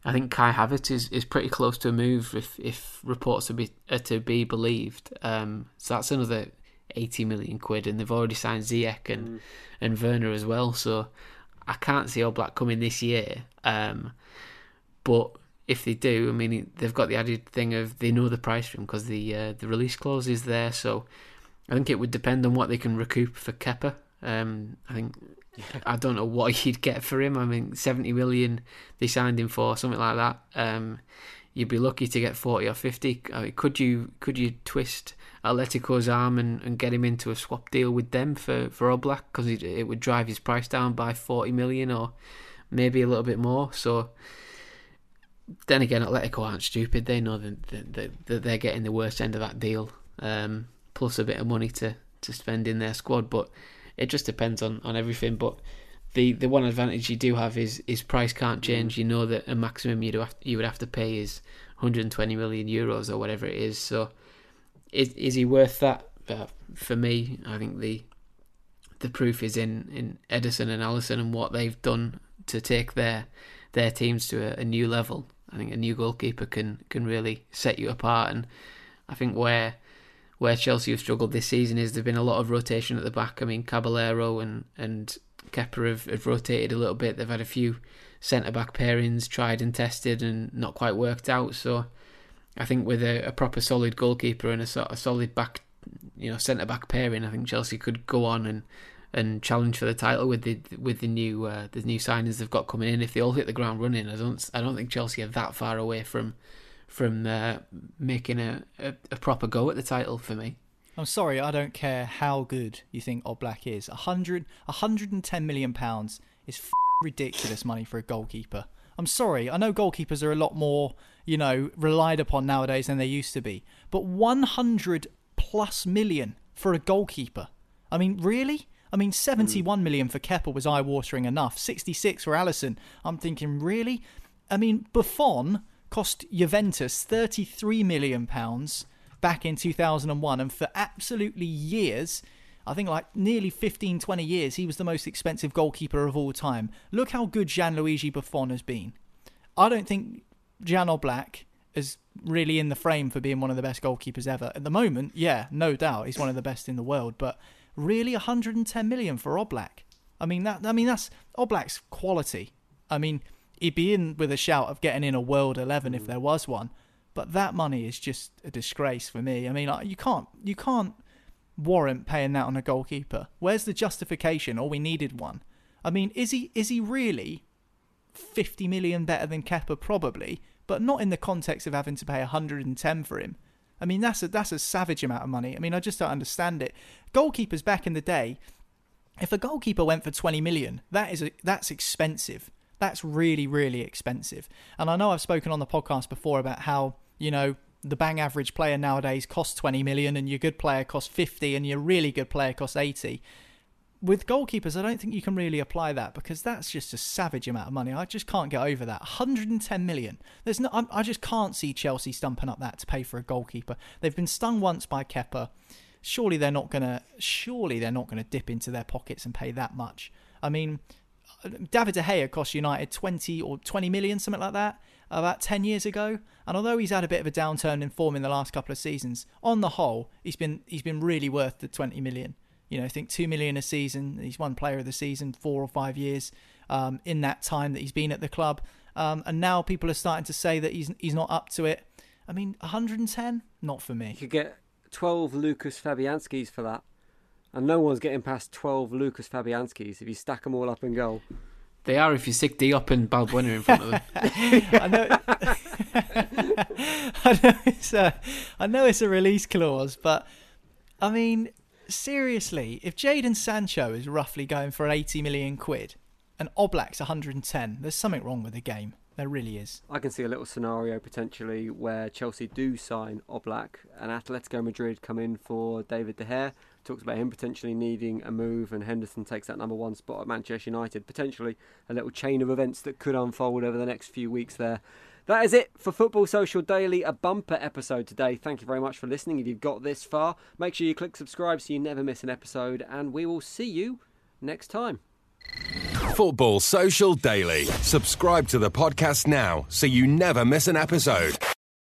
I think Kai Havertz is, is pretty close to a move if if reports are, be, are to be believed. Um, so that's another eighty million quid, and they've already signed Ziyech and mm. and Werner as well. So I can't see Oblak coming this year. Um, but if they do, I mean they've got the added thing of they know the price for him because the uh, the release clause is there. So I think it would depend on what they can recoup for Kepa. Um, I think I don't know what you'd get for him. I mean, seventy million they signed him for something like that. Um, you'd be lucky to get forty or fifty. I mean, could you could you twist Atletico's arm and, and get him into a swap deal with them for for Oblak because it, it would drive his price down by forty million or maybe a little bit more. So then again, Atletico aren't stupid. They know that, that, that they're getting the worst end of that deal, um, plus a bit of money to to spend in their squad, but it just depends on, on everything. But the, the one advantage you do have is is price can't change. You know that a maximum you have you would have to pay is 120 million euros or whatever it is. So is is he worth that? Uh, for me, I think the the proof is in in Ederson and Alisson and what they've done to take their their teams to a, a new level. I think a new goalkeeper can can really set you apart, and I think where where Chelsea have struggled this season is there's been a lot of rotation at the back. I mean, Caballero and and Kepa have, have rotated a little bit. They've had a few centre back pairings tried and tested and not quite worked out. So I think with a, a proper solid goalkeeper and a of solid back, you know, centre back pairing, I think Chelsea could go on and and challenge for the title with the with the new uh, the new signings they've got coming in. If they all hit the ground running, I don't I don't think Chelsea are that far away from from uh, making a, a, a, proper go at the title for me. I'm sorry, I don't care how good you think Oblak is. 100, 110 million pounds is f- ridiculous money for a goalkeeper. I'm sorry, I know goalkeepers are a lot more, you know, relied upon nowadays than they used to be. But 100 plus million for a goalkeeper. I mean, really? I mean, 71 mm. for Kepa was eye-watering enough. 66 for Alisson. I'm thinking, really? I mean, Buffon cost Juventus 33 million pounds back in 2001 and for absolutely years I think like nearly 15 20 years he was the most expensive goalkeeper of all time. Look how good Gianluigi Buffon has been. I don't think Jan Oblak is really in the frame for being one of the best goalkeepers ever. At the moment, yeah, no doubt, he's one of the best in the world. But really, 110 million for Oblak. I mean that. I mean that's Oblak's quality. I mean he'd be in with a shout of getting in a world 11 if mm. there was one. But that money is just a disgrace for me. I mean, you can't you can't warrant paying that on a goalkeeper. Where's the justification? Or we needed one. I mean, is he is he really 50 million better than Kepa? Probably, but not in the context of having to pay 110 for him. I mean, that's a that's a savage amount of money. I mean, I just don't understand it. Goalkeepers back in the day, if a goalkeeper went for 20 million, that is a, that's expensive. That's really really expensive. And I know I've spoken on the podcast before about how you know the bang average player nowadays costs 20 million and your good player costs 50 and your really good player costs 80 with goalkeepers, I don't think you can really apply that because that's just a savage amount of money. I just can't get over that. 110 million. There's no. I just can't see Chelsea stumping up that to pay for a goalkeeper. They've been stung once by Kepa. Surely they're not gonna. Surely they're not gonna dip into their pockets and pay that much. I mean, David De Gea cost United 20 or 20 million, something like that, about 10 years ago. And although he's had a bit of a downturn in form in the last couple of seasons, on the whole, he's been he's been really worth the 20 million. You know, I think two million a season. He's one player of the season four or five years um, in that time that he's been at the club. Um, and now people are starting to say that he's he's not up to it. I mean, 110, not for me. You could get 12 Lucas Fabianskis for that, and no one's getting past 12 Lucas Fabianskis if you stack them all up in goal. They are if you stick Diop and Balbuena in front of them. I know. I know it's a, I know it's a release clause, but I mean, seriously, if Jadon Sancho is roughly going for 80 million quid and Oblak's 110, there's something wrong with the game. There really is. I can see a little scenario potentially where Chelsea do sign Oblak and Atletico Madrid come in for David De Gea. Talks about him potentially needing a move, and Henderson takes that number one spot at Manchester United. Potentially a little chain of events that could unfold over the next few weeks there. That is it for Football Social Daily, a bumper episode today. Thank you very much for listening. If you've got this far, make sure you click subscribe so you never miss an episode, and we will see you next time. Football Social Daily. Subscribe to the podcast now so you never miss an episode.